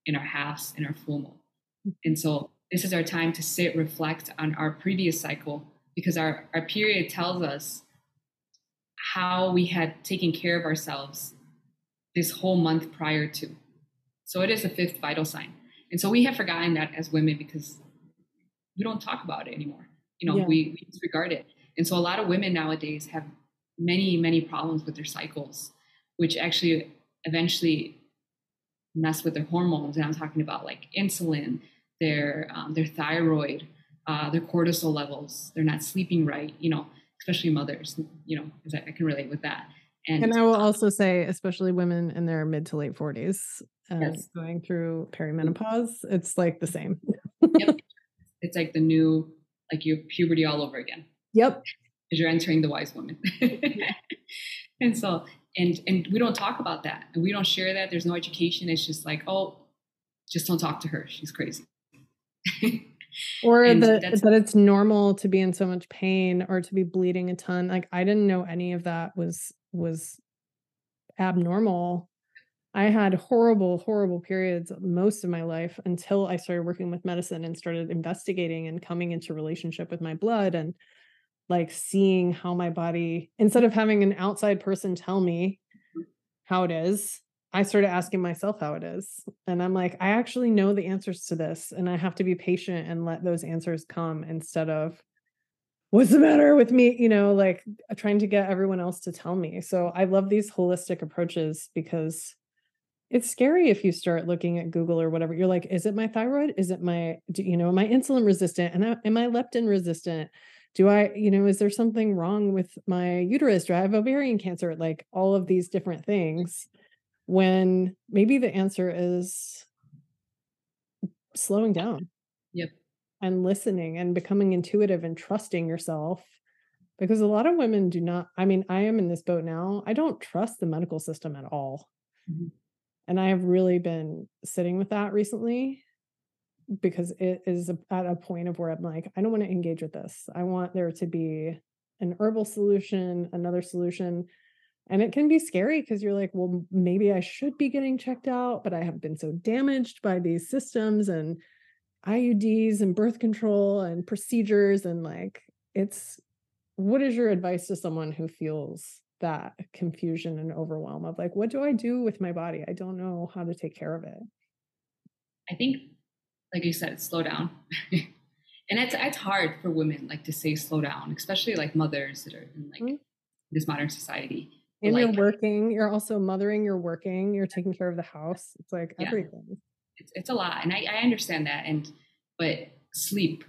in our halves in our full moon. And so this is our time to sit, reflect on our previous cycle because our, our period tells us how we had taken care of ourselves this whole month prior to. So it is the fifth vital sign. And so we have forgotten that as women because we don't talk about it anymore. You know, yeah. we, we disregard it. And so a lot of women nowadays have many, many problems with their cycles which actually eventually mess with their hormones. And I'm talking about like insulin, their um, their thyroid, uh, their cortisol levels. They're not sleeping right. You know, especially mothers. You know, because I, I, can relate with that. And, and I will also say, especially women in their mid to late 40s, uh, yes. going through perimenopause, it's like the same. yep. It's like the new, like you puberty all over again. Yep. Because you're entering the wise woman. and so and and we don't talk about that. And we don't share that. There's no education. It's just like oh just don't talk to her. She's crazy. Or that that it's normal to be in so much pain or to be bleeding a ton. Like i didn't know any of that was was abnormal. I had horrible horrible periods most of my life until i started working with medicine and started investigating and coming into relationship with my blood and like seeing how my body instead of having an outside person tell me mm. how it is i started asking myself how it is and i'm like i actually know the answers to this and i have to be patient and let those answers come instead of what's the matter with me? You know like uh, trying to get everyone else to tell me. So i love these holistic approaches because it's scary if you start looking at google or whatever. You're like is it my thyroid? Is it my you know am i insulin resistant? And am i leptin resistant do I, you know, is there something wrong with my uterus? Do I have ovarian cancer? Like all of these different things when maybe the answer is slowing down. Yep. And listening and becoming intuitive and trusting yourself. Because a lot of women do not, I mean, I am in this boat now. I don't trust the medical system at all. Mm-hmm. And I have really been sitting with that recently because it is at a point of where I'm like, I don't want to engage with this. I want there to be an herbal solution, another solution. And it can be scary because you're like, well, maybe I should be getting checked out, but I have been so damaged by these systems and IUDs and birth control and procedures. And like, it's what is your advice to someone who feels that confusion and overwhelm of like, what do I do with my body? I don't know how to take care of it. I think like you said, slow down. and it's it's hard for women like to say slow down, especially like mothers that are in like mm-hmm. this modern society. And like, you're working, you're also mothering, you're working, you're taking care of the house. It's like yeah, everything. It's it's a lot. And I, I understand that. And but sleep.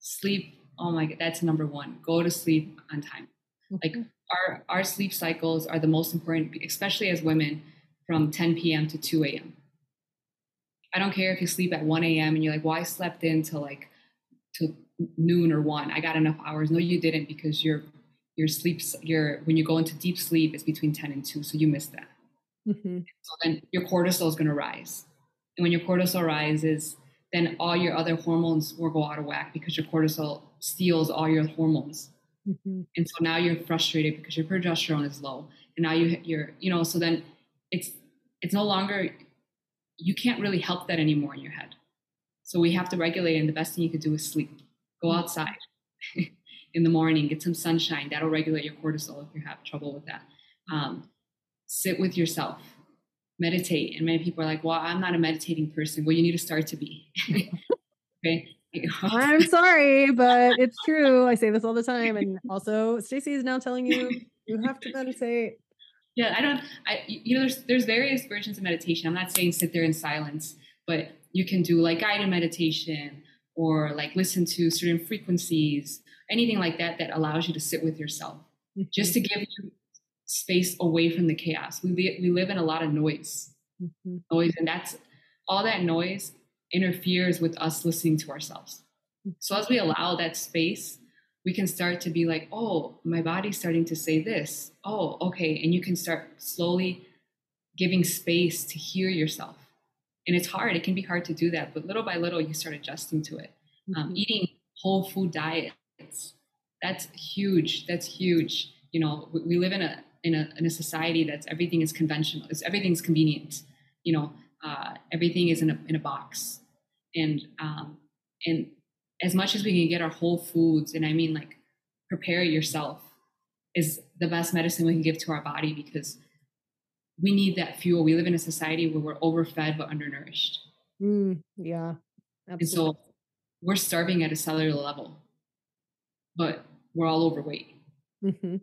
Sleep, oh my god, that's number one. Go to sleep on time. Mm-hmm. Like our our sleep cycles are the most important, especially as women, from 10 p.m. to 2 a.m. I don't care if you sleep at 1 a.m. and you're like, well, I slept in till like till noon or one. I got enough hours. No, you didn't because your your sleep your when you go into deep sleep it's between 10 and 2, so you missed that. Mm-hmm. So then your cortisol is going to rise, and when your cortisol rises, then all your other hormones will go out of whack because your cortisol steals all your hormones. Mm-hmm. And so now you're frustrated because your progesterone is low, and now you you're you know so then it's it's no longer you can't really help that anymore in your head. So we have to regulate, and the best thing you could do is sleep. Go mm-hmm. outside in the morning, get some sunshine. That'll regulate your cortisol if you have trouble with that. Um, sit with yourself, meditate. And many people are like, well, I'm not a meditating person. Well, you need to start to be. okay. I'm sorry, but it's true. I say this all the time. And also, Stacey is now telling you you have to meditate. Yeah, I don't. I you know, there's there's various versions of meditation. I'm not saying sit there in silence, but you can do like guided meditation or like listen to certain frequencies, anything like that that allows you to sit with yourself, mm-hmm. just to give you space away from the chaos. We we live in a lot of noise, mm-hmm. noise, and that's all that noise interferes with us listening to ourselves. Mm-hmm. So as we allow that space, we can start to be like, oh, my body's starting to say this. Oh, okay, and you can start slowly giving space to hear yourself. And it's hard. It can be hard to do that, but little by little, you start adjusting to it. Um, mm-hmm. eating whole food diets that's huge. That's huge. You know, we, we live in a in a, in a society that's everything is conventional. It's everything's convenient. You know, uh, everything is in a in a box, and um, and as much as we can get our whole foods, and I mean like prepare yourself is the best medicine we can give to our body because we need that fuel. We live in a society where we're overfed but undernourished. Mm, yeah, absolutely. And so we're starving at a cellular level, but we're all overweight. Mm-hmm.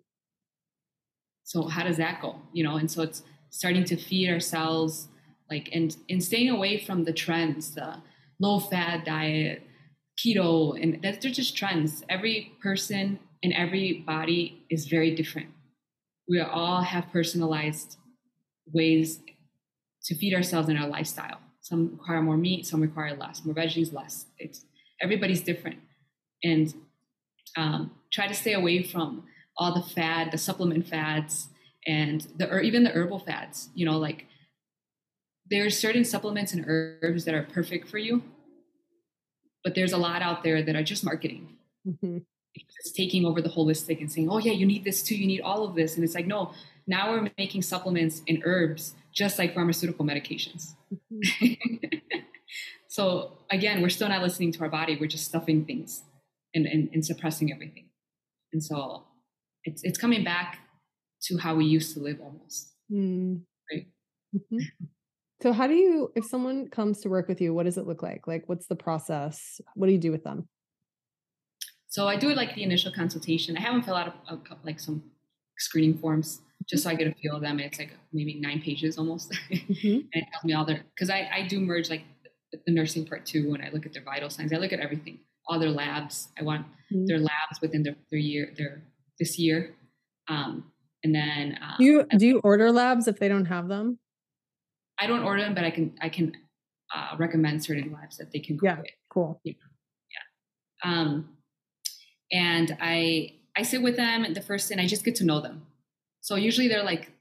So how does that go? You know, and so it's starting to feed ourselves like and and staying away from the trends, the low fat diet, keto, and that's they're just trends. Every person and every body is very different. We all have personalized ways to feed ourselves in our lifestyle. Some require more meat, some require less, more veggies, less. It's everybody's different, and um, try to stay away from all the fad, the supplement fads, and the or even the herbal fads. You know, like there's certain supplements and herbs that are perfect for you, but there's a lot out there that are just marketing. Mm-hmm. It's taking over the holistic and saying, "Oh yeah, you need this too. You need all of this," and it's like, no. Now we're making supplements and herbs just like pharmaceutical medications. Mm-hmm. so again, we're still not listening to our body. We're just stuffing things and, and, and suppressing everything. And so it's it's coming back to how we used to live almost. Mm. Right. Mm-hmm. So how do you if someone comes to work with you, what does it look like? Like what's the process? What do you do with them? So I do like the initial consultation. I have them fill out a, a, like some screening forms just so I get a feel of them. It's like maybe nine pages almost, mm-hmm. and it tells me all their because I, I do merge like the nursing part too. When I look at their vital signs, I look at everything, all their labs. I want mm-hmm. their labs within their, their year, their this year. Um, and then um, do you do you order labs if they don't have them? I don't order them, but I can I can uh, recommend certain labs that they can. Yeah, cool. Yeah, yeah. Um, and I I sit with them the first, and I just get to know them. So usually they're like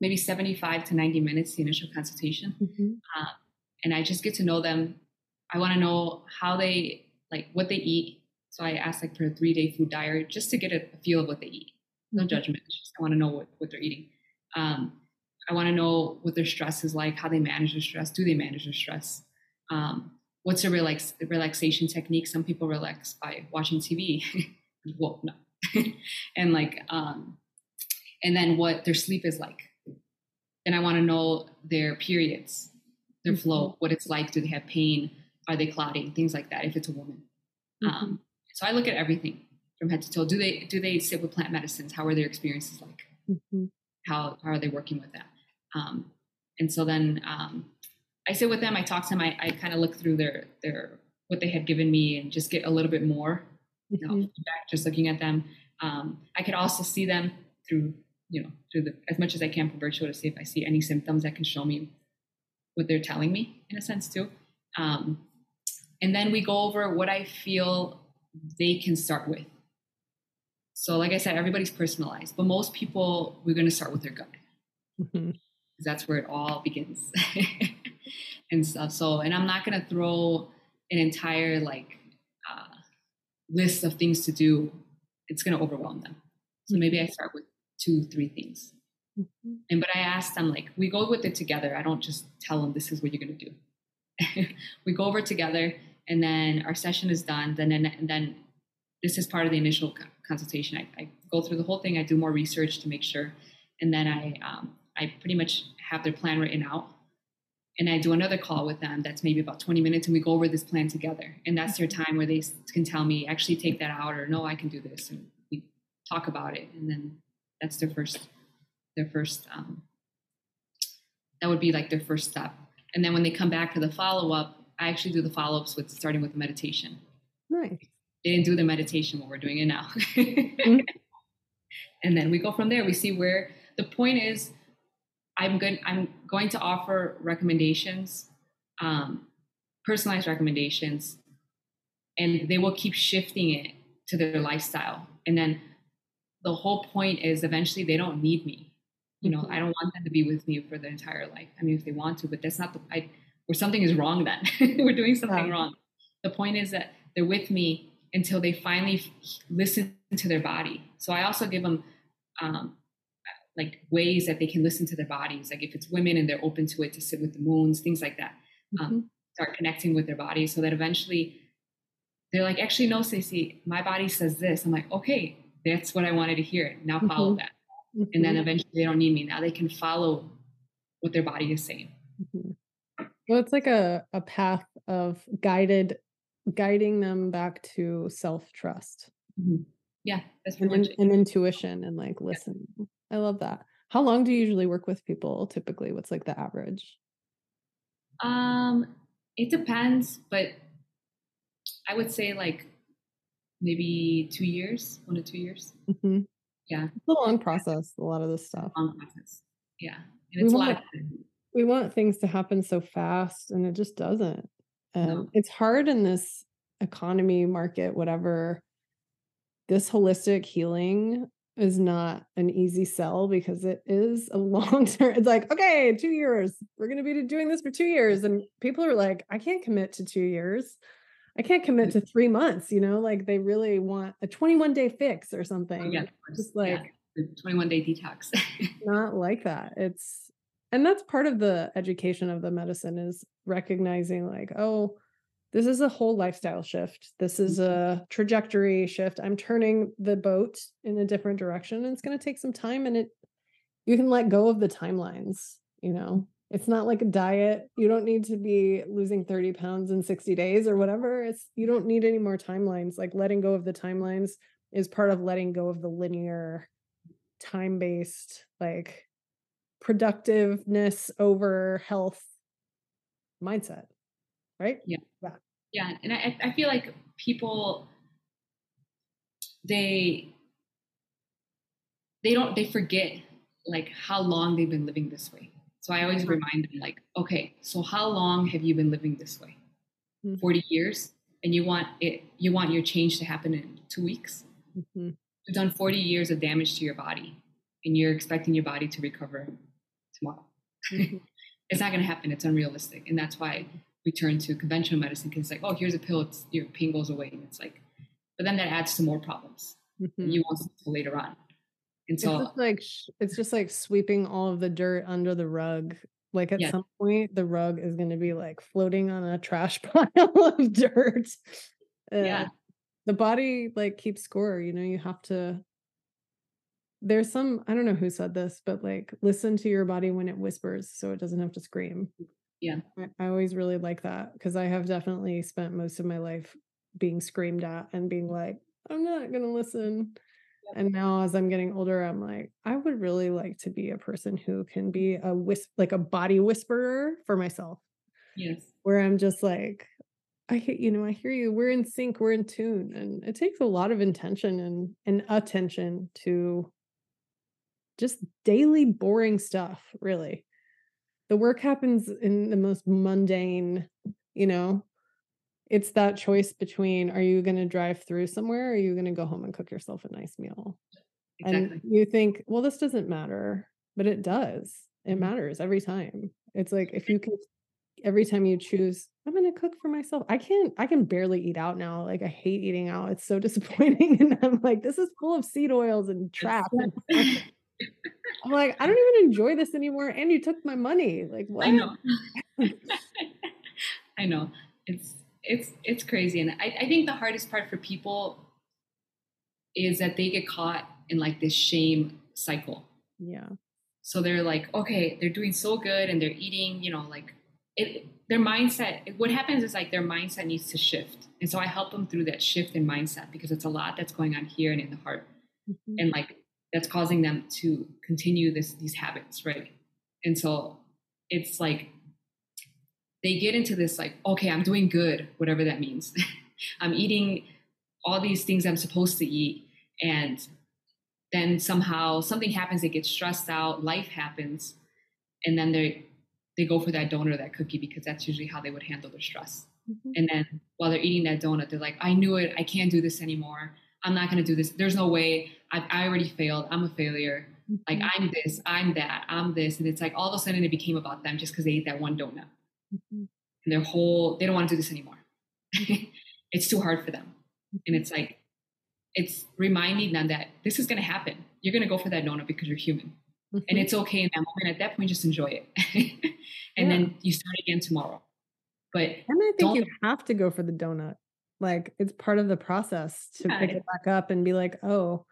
maybe seventy five to ninety minutes the initial consultation, mm-hmm. uh, and I just get to know them. I want to know how they like what they eat, so I asked like for a three day food diary just to get a feel of what they eat. No mm-hmm. judgment. Just I want to know what, what they're eating. Um, I want to know what their stress is like, how they manage their stress. Do they manage their stress? Um, what's a relax, relaxation technique? Some people relax by watching TV. well, no. and like, um, and then what their sleep is like. And I want to know their periods, their mm-hmm. flow, what it's like. Do they have pain? Are they clotting? Things like that. If it's a woman. Mm-hmm. Um, so I look at everything from head to toe. Do they do they sit with plant medicines? How are their experiences like? Mm-hmm. How, how are they working with that? Um, and so then um, I sit with them. I talk to them. I, I kind of look through their their what they had given me and just get a little bit more. You know, mm-hmm. just looking at them. Um, I could also see them through you know through the as much as I can from virtual to see if I see any symptoms that can show me what they're telling me in a sense too. Um, and then we go over what I feel they can start with. So, like I said, everybody's personalized, but most people, we're going to start with their gut. Mm-hmm. That's where it all begins and stuff. So, and I'm not going to throw an entire like uh, list of things to do. It's going to overwhelm them. So maybe I start with two, three things. Mm-hmm. And but I ask them like we go with it together. I don't just tell them this is what you're going to do. we go over together and then our session is done. Then and then this is part of the initial consultation. I, I, go through the whole thing. I do more research to make sure, and then I um, I pretty much have their plan written out. And I do another call with them that's maybe about 20 minutes, and we go over this plan together. And that's their time where they can tell me, actually take that out, or no, I can do this, and we talk about it. And then That's their first, their first, um, that would be like their first step. And then when they come back for the follow up, I actually do the follow ups with starting with the meditation. Nice. They didn't do the meditation, but we're doing it now. mm-hmm. And then we go from there. We see where the point is. I'm good. I'm going to offer recommendations, um, personalized recommendations, and they will keep shifting it to their lifestyle. And then the whole point is eventually they don't need me. You know, mm-hmm. I don't want them to be with me for their entire life. I mean, if they want to, but that's not the, I, where something is wrong then. We're doing something yeah. wrong. The point is that they're with me until they finally listen to their body. So I also give them um, like ways that they can listen to their bodies. Like if it's women and they're open to it, to sit with the moons, things like that. Um, mm-hmm. Start connecting with their bodies so that eventually they're like, actually, no, Stacey, my body says this. I'm like, okay, that's what I wanted to hear. Now follow mm-hmm. that. Mm-hmm. And then mm-hmm. eventually they don't need me. Now they can follow what their body is saying. Mm-hmm. Well, it's like a, a path of guided, guiding them back to self trust. Mm-hmm. Yeah, that's pretty and, much and intuition and like listening. Yeah. I love that. How long do you usually work with people typically? What's like the average? Um, it depends, but I would say like maybe two years, one to two years. Mm-hmm. Yeah. It's a long process, a lot of this stuff. Long process. Yeah. And it's we a lot. we want things to happen so fast and it just doesn't. And no. it's hard in this economy market, whatever. This holistic healing is not an easy sell because it is a long term. It's like, okay, two years. We're going to be doing this for two years. And people are like, I can't commit to two years. I can't commit mm. to three months, you know, like they really want a 21 day fix or something. Oh, yeah, just like yeah. 21 day detox. not like that. It's, and that's part of the education of the medicine is recognizing like, oh, this is a whole lifestyle shift. This is mm-hmm. a trajectory shift. I'm turning the boat in a different direction and it's going to take some time and it, you can let go of the timelines, you know, it's not like a diet. You don't need to be losing 30 pounds in 60 days or whatever. It's you don't need any more timelines. Like letting go of the timelines is part of letting go of the linear time-based like productiveness over health mindset. Right? Yeah. Yeah. Yeah. And I, I feel like people they they don't they forget like how long they've been living this way so I always remind them, like, okay, so how long have you been living this way? Mm-hmm. 40 years? And you want it, you want your change to happen in two weeks? Mm-hmm. You've done 40 years of damage to your body and you're expecting your body to recover tomorrow. Mm-hmm. it's not going to happen. It's unrealistic. And that's why we turn to conventional medicine because it's like, oh, here's a pill, it's, your pain goes away. And it's like, but then that adds to more problems. Mm-hmm. You want later on. And so it's just like it's just like sweeping all of the dirt under the rug. Like at yeah. some point, the rug is going to be like floating on a trash pile of dirt. Uh, yeah, the body like keeps score. You know, you have to. There's some I don't know who said this, but like listen to your body when it whispers, so it doesn't have to scream. Yeah, I, I always really like that because I have definitely spent most of my life being screamed at and being like, I'm not going to listen. And now as I'm getting older, I'm like, I would really like to be a person who can be a whis like a body whisperer for myself. Yes. Where I'm just like, I you know, I hear you. We're in sync, we're in tune. And it takes a lot of intention and, and attention to just daily boring stuff, really. The work happens in the most mundane, you know, it's that choice between are you going to drive through somewhere or are you going to go home and cook yourself a nice meal? Exactly. and you think well this doesn't matter but it does. It mm-hmm. matters every time. It's like if you can every time you choose i'm going to cook for myself i can't i can barely eat out now like i hate eating out it's so disappointing and i'm like this is full of seed oils and trap i'm like i don't even enjoy this anymore and you took my money. Like what i know. i know. It's it's it's crazy and I, I think the hardest part for people is that they get caught in like this shame cycle. Yeah. So they're like okay they're doing so good and they're eating you know like it their mindset what happens is like their mindset needs to shift and so i help them through that shift in mindset because it's a lot that's going on here and in the heart mm-hmm. and like that's causing them to continue this these habits, right? And so it's like they get into this like, okay, I'm doing good, whatever that means. I'm eating all these things I'm supposed to eat, and then somehow something happens, they get stressed out, life happens, and then they they go for that donut or that cookie because that's usually how they would handle their stress. Mm-hmm. And then while they're eating that donut, they're like, I knew it, I can't do this anymore. I'm not gonna do this. There's no way. I, I already failed. I'm a failure. Mm-hmm. Like I'm this, I'm that, I'm this, and it's like all of a sudden it became about them just because they ate that one donut. Mm-hmm. And their whole they don't want to do this anymore. it's too hard for them, and it's like it's reminding them that this is going to happen. You're going to go for that donut because you're human. Mm-hmm. And it's okay in that moment. At that point, just enjoy it. and yeah. then you start again tomorrow. But and I think you have to go for the donut. Like it's part of the process to yeah. pick it back up and be like, oh,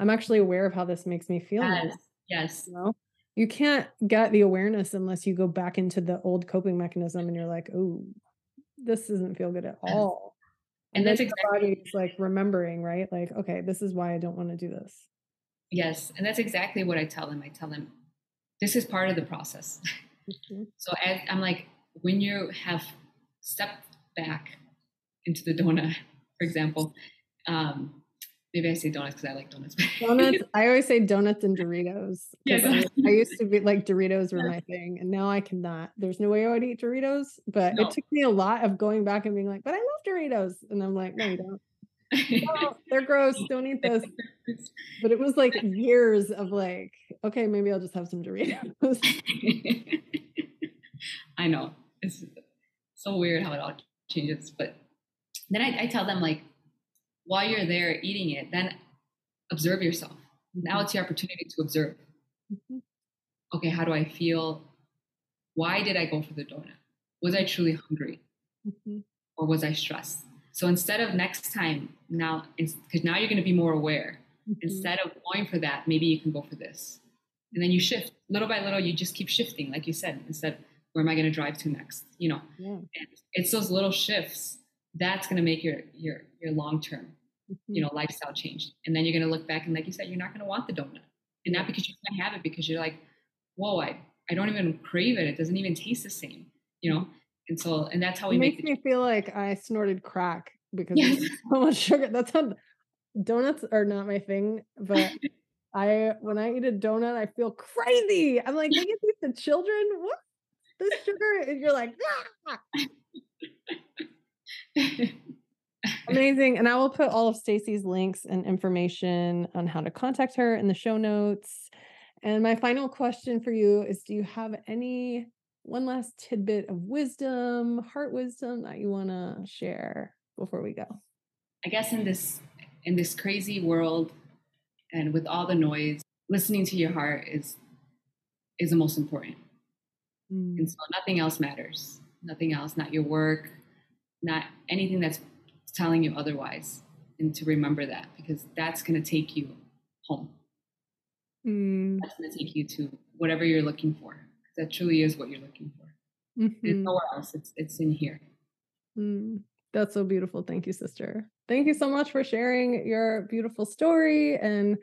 I'm actually aware of how this makes me feel. Yes. Now. Yes. You, know? you can't get the awareness unless you go back into the old coping mechanism and you're like, oh, this doesn't feel good at all and, that's exactly body's like remembering right like okay this is why i don't want to do this yes and that's exactly what i tell them i tell them this is part of the process mm-hmm. so as, i'm like when you have stepped back into the donut for example um, Maybe I say donuts because I like donuts. donuts. I always say donuts and Doritos. Yeah, I, I, used to be like Doritos were my thing, and now I cannot. There's no way I would eat Doritos, but no. it took me a lot of going back and being like, "But I love Doritos," and I'm like, "No, you don't. oh, they're gross. Don't eat this." But it was like years of like, okay, maybe I'll just have some Doritos. I know it's so weird how it all changes, but then I, I tell them like while you're there eating it, then observe yourself. Now it's your opportunity to observe. Mm-hmm. Okay, how do I feel? Why did I go for the donut? Was I truly hungry? Mm-hmm. Or was I stressed? So instead of next time, now, because now you're going to be more aware, mm-hmm. instead of going for that, maybe you can go for this. And then you shift little by little, you just keep shifting, like you said, instead, where am I going to drive to next? You know, yeah. it's those little shifts that's going to make your, your, your long term you know, lifestyle change. And then you're going to look back and, like you said, you're not going to want the donut. And not because you can't have it, because you're like, whoa, I, I don't even crave it. It doesn't even taste the same, you know? And so, and that's how we make it makes me feel like I snorted crack because yes. so much sugar. That's how donuts are not my thing, but I, when I eat a donut, I feel crazy. I'm like, they get these to children. What? This sugar? And you're like, ah! Amazing. And I will put all of Stacey's links and information on how to contact her in the show notes. And my final question for you is do you have any one last tidbit of wisdom, heart wisdom that you want to share before we go? I guess in this in this crazy world and with all the noise, listening to your heart is is the most important. Mm. And so nothing else matters. Nothing else, not your work, not anything that's telling you otherwise and to remember that because that's going to take you home mm. that's going to take you to whatever you're looking for that truly is what you're looking for mm-hmm. it's nowhere else it's it's in here mm. that's so beautiful thank you sister thank you so much for sharing your beautiful story and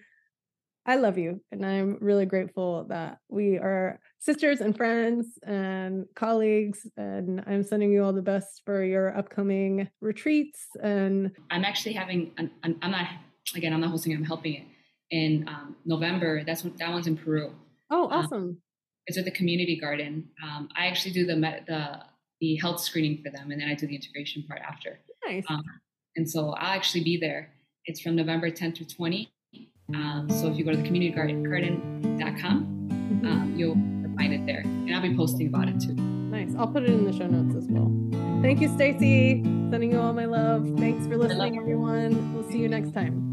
I love you. And I'm really grateful that we are sisters and friends and colleagues. And I'm sending you all the best for your upcoming retreats. And I'm actually having, an, an, I'm not, again, I'm not hosting, I'm helping it in um, November. That's what, that one's in Peru. Oh, um, awesome. Um, it's at the community garden. Um, I actually do the, the, the health screening for them and then I do the integration part after. Nice. Um, and so I'll actually be there. It's from November 10th through 20 um, so if you go to the communitygarden.com, mm-hmm. um, you'll find it there. And I'll be posting about it too. Nice. I'll put it in the show notes as well. Thank you, Stacey. Sending you all my love. Thanks for listening, everyone. We'll see you next time.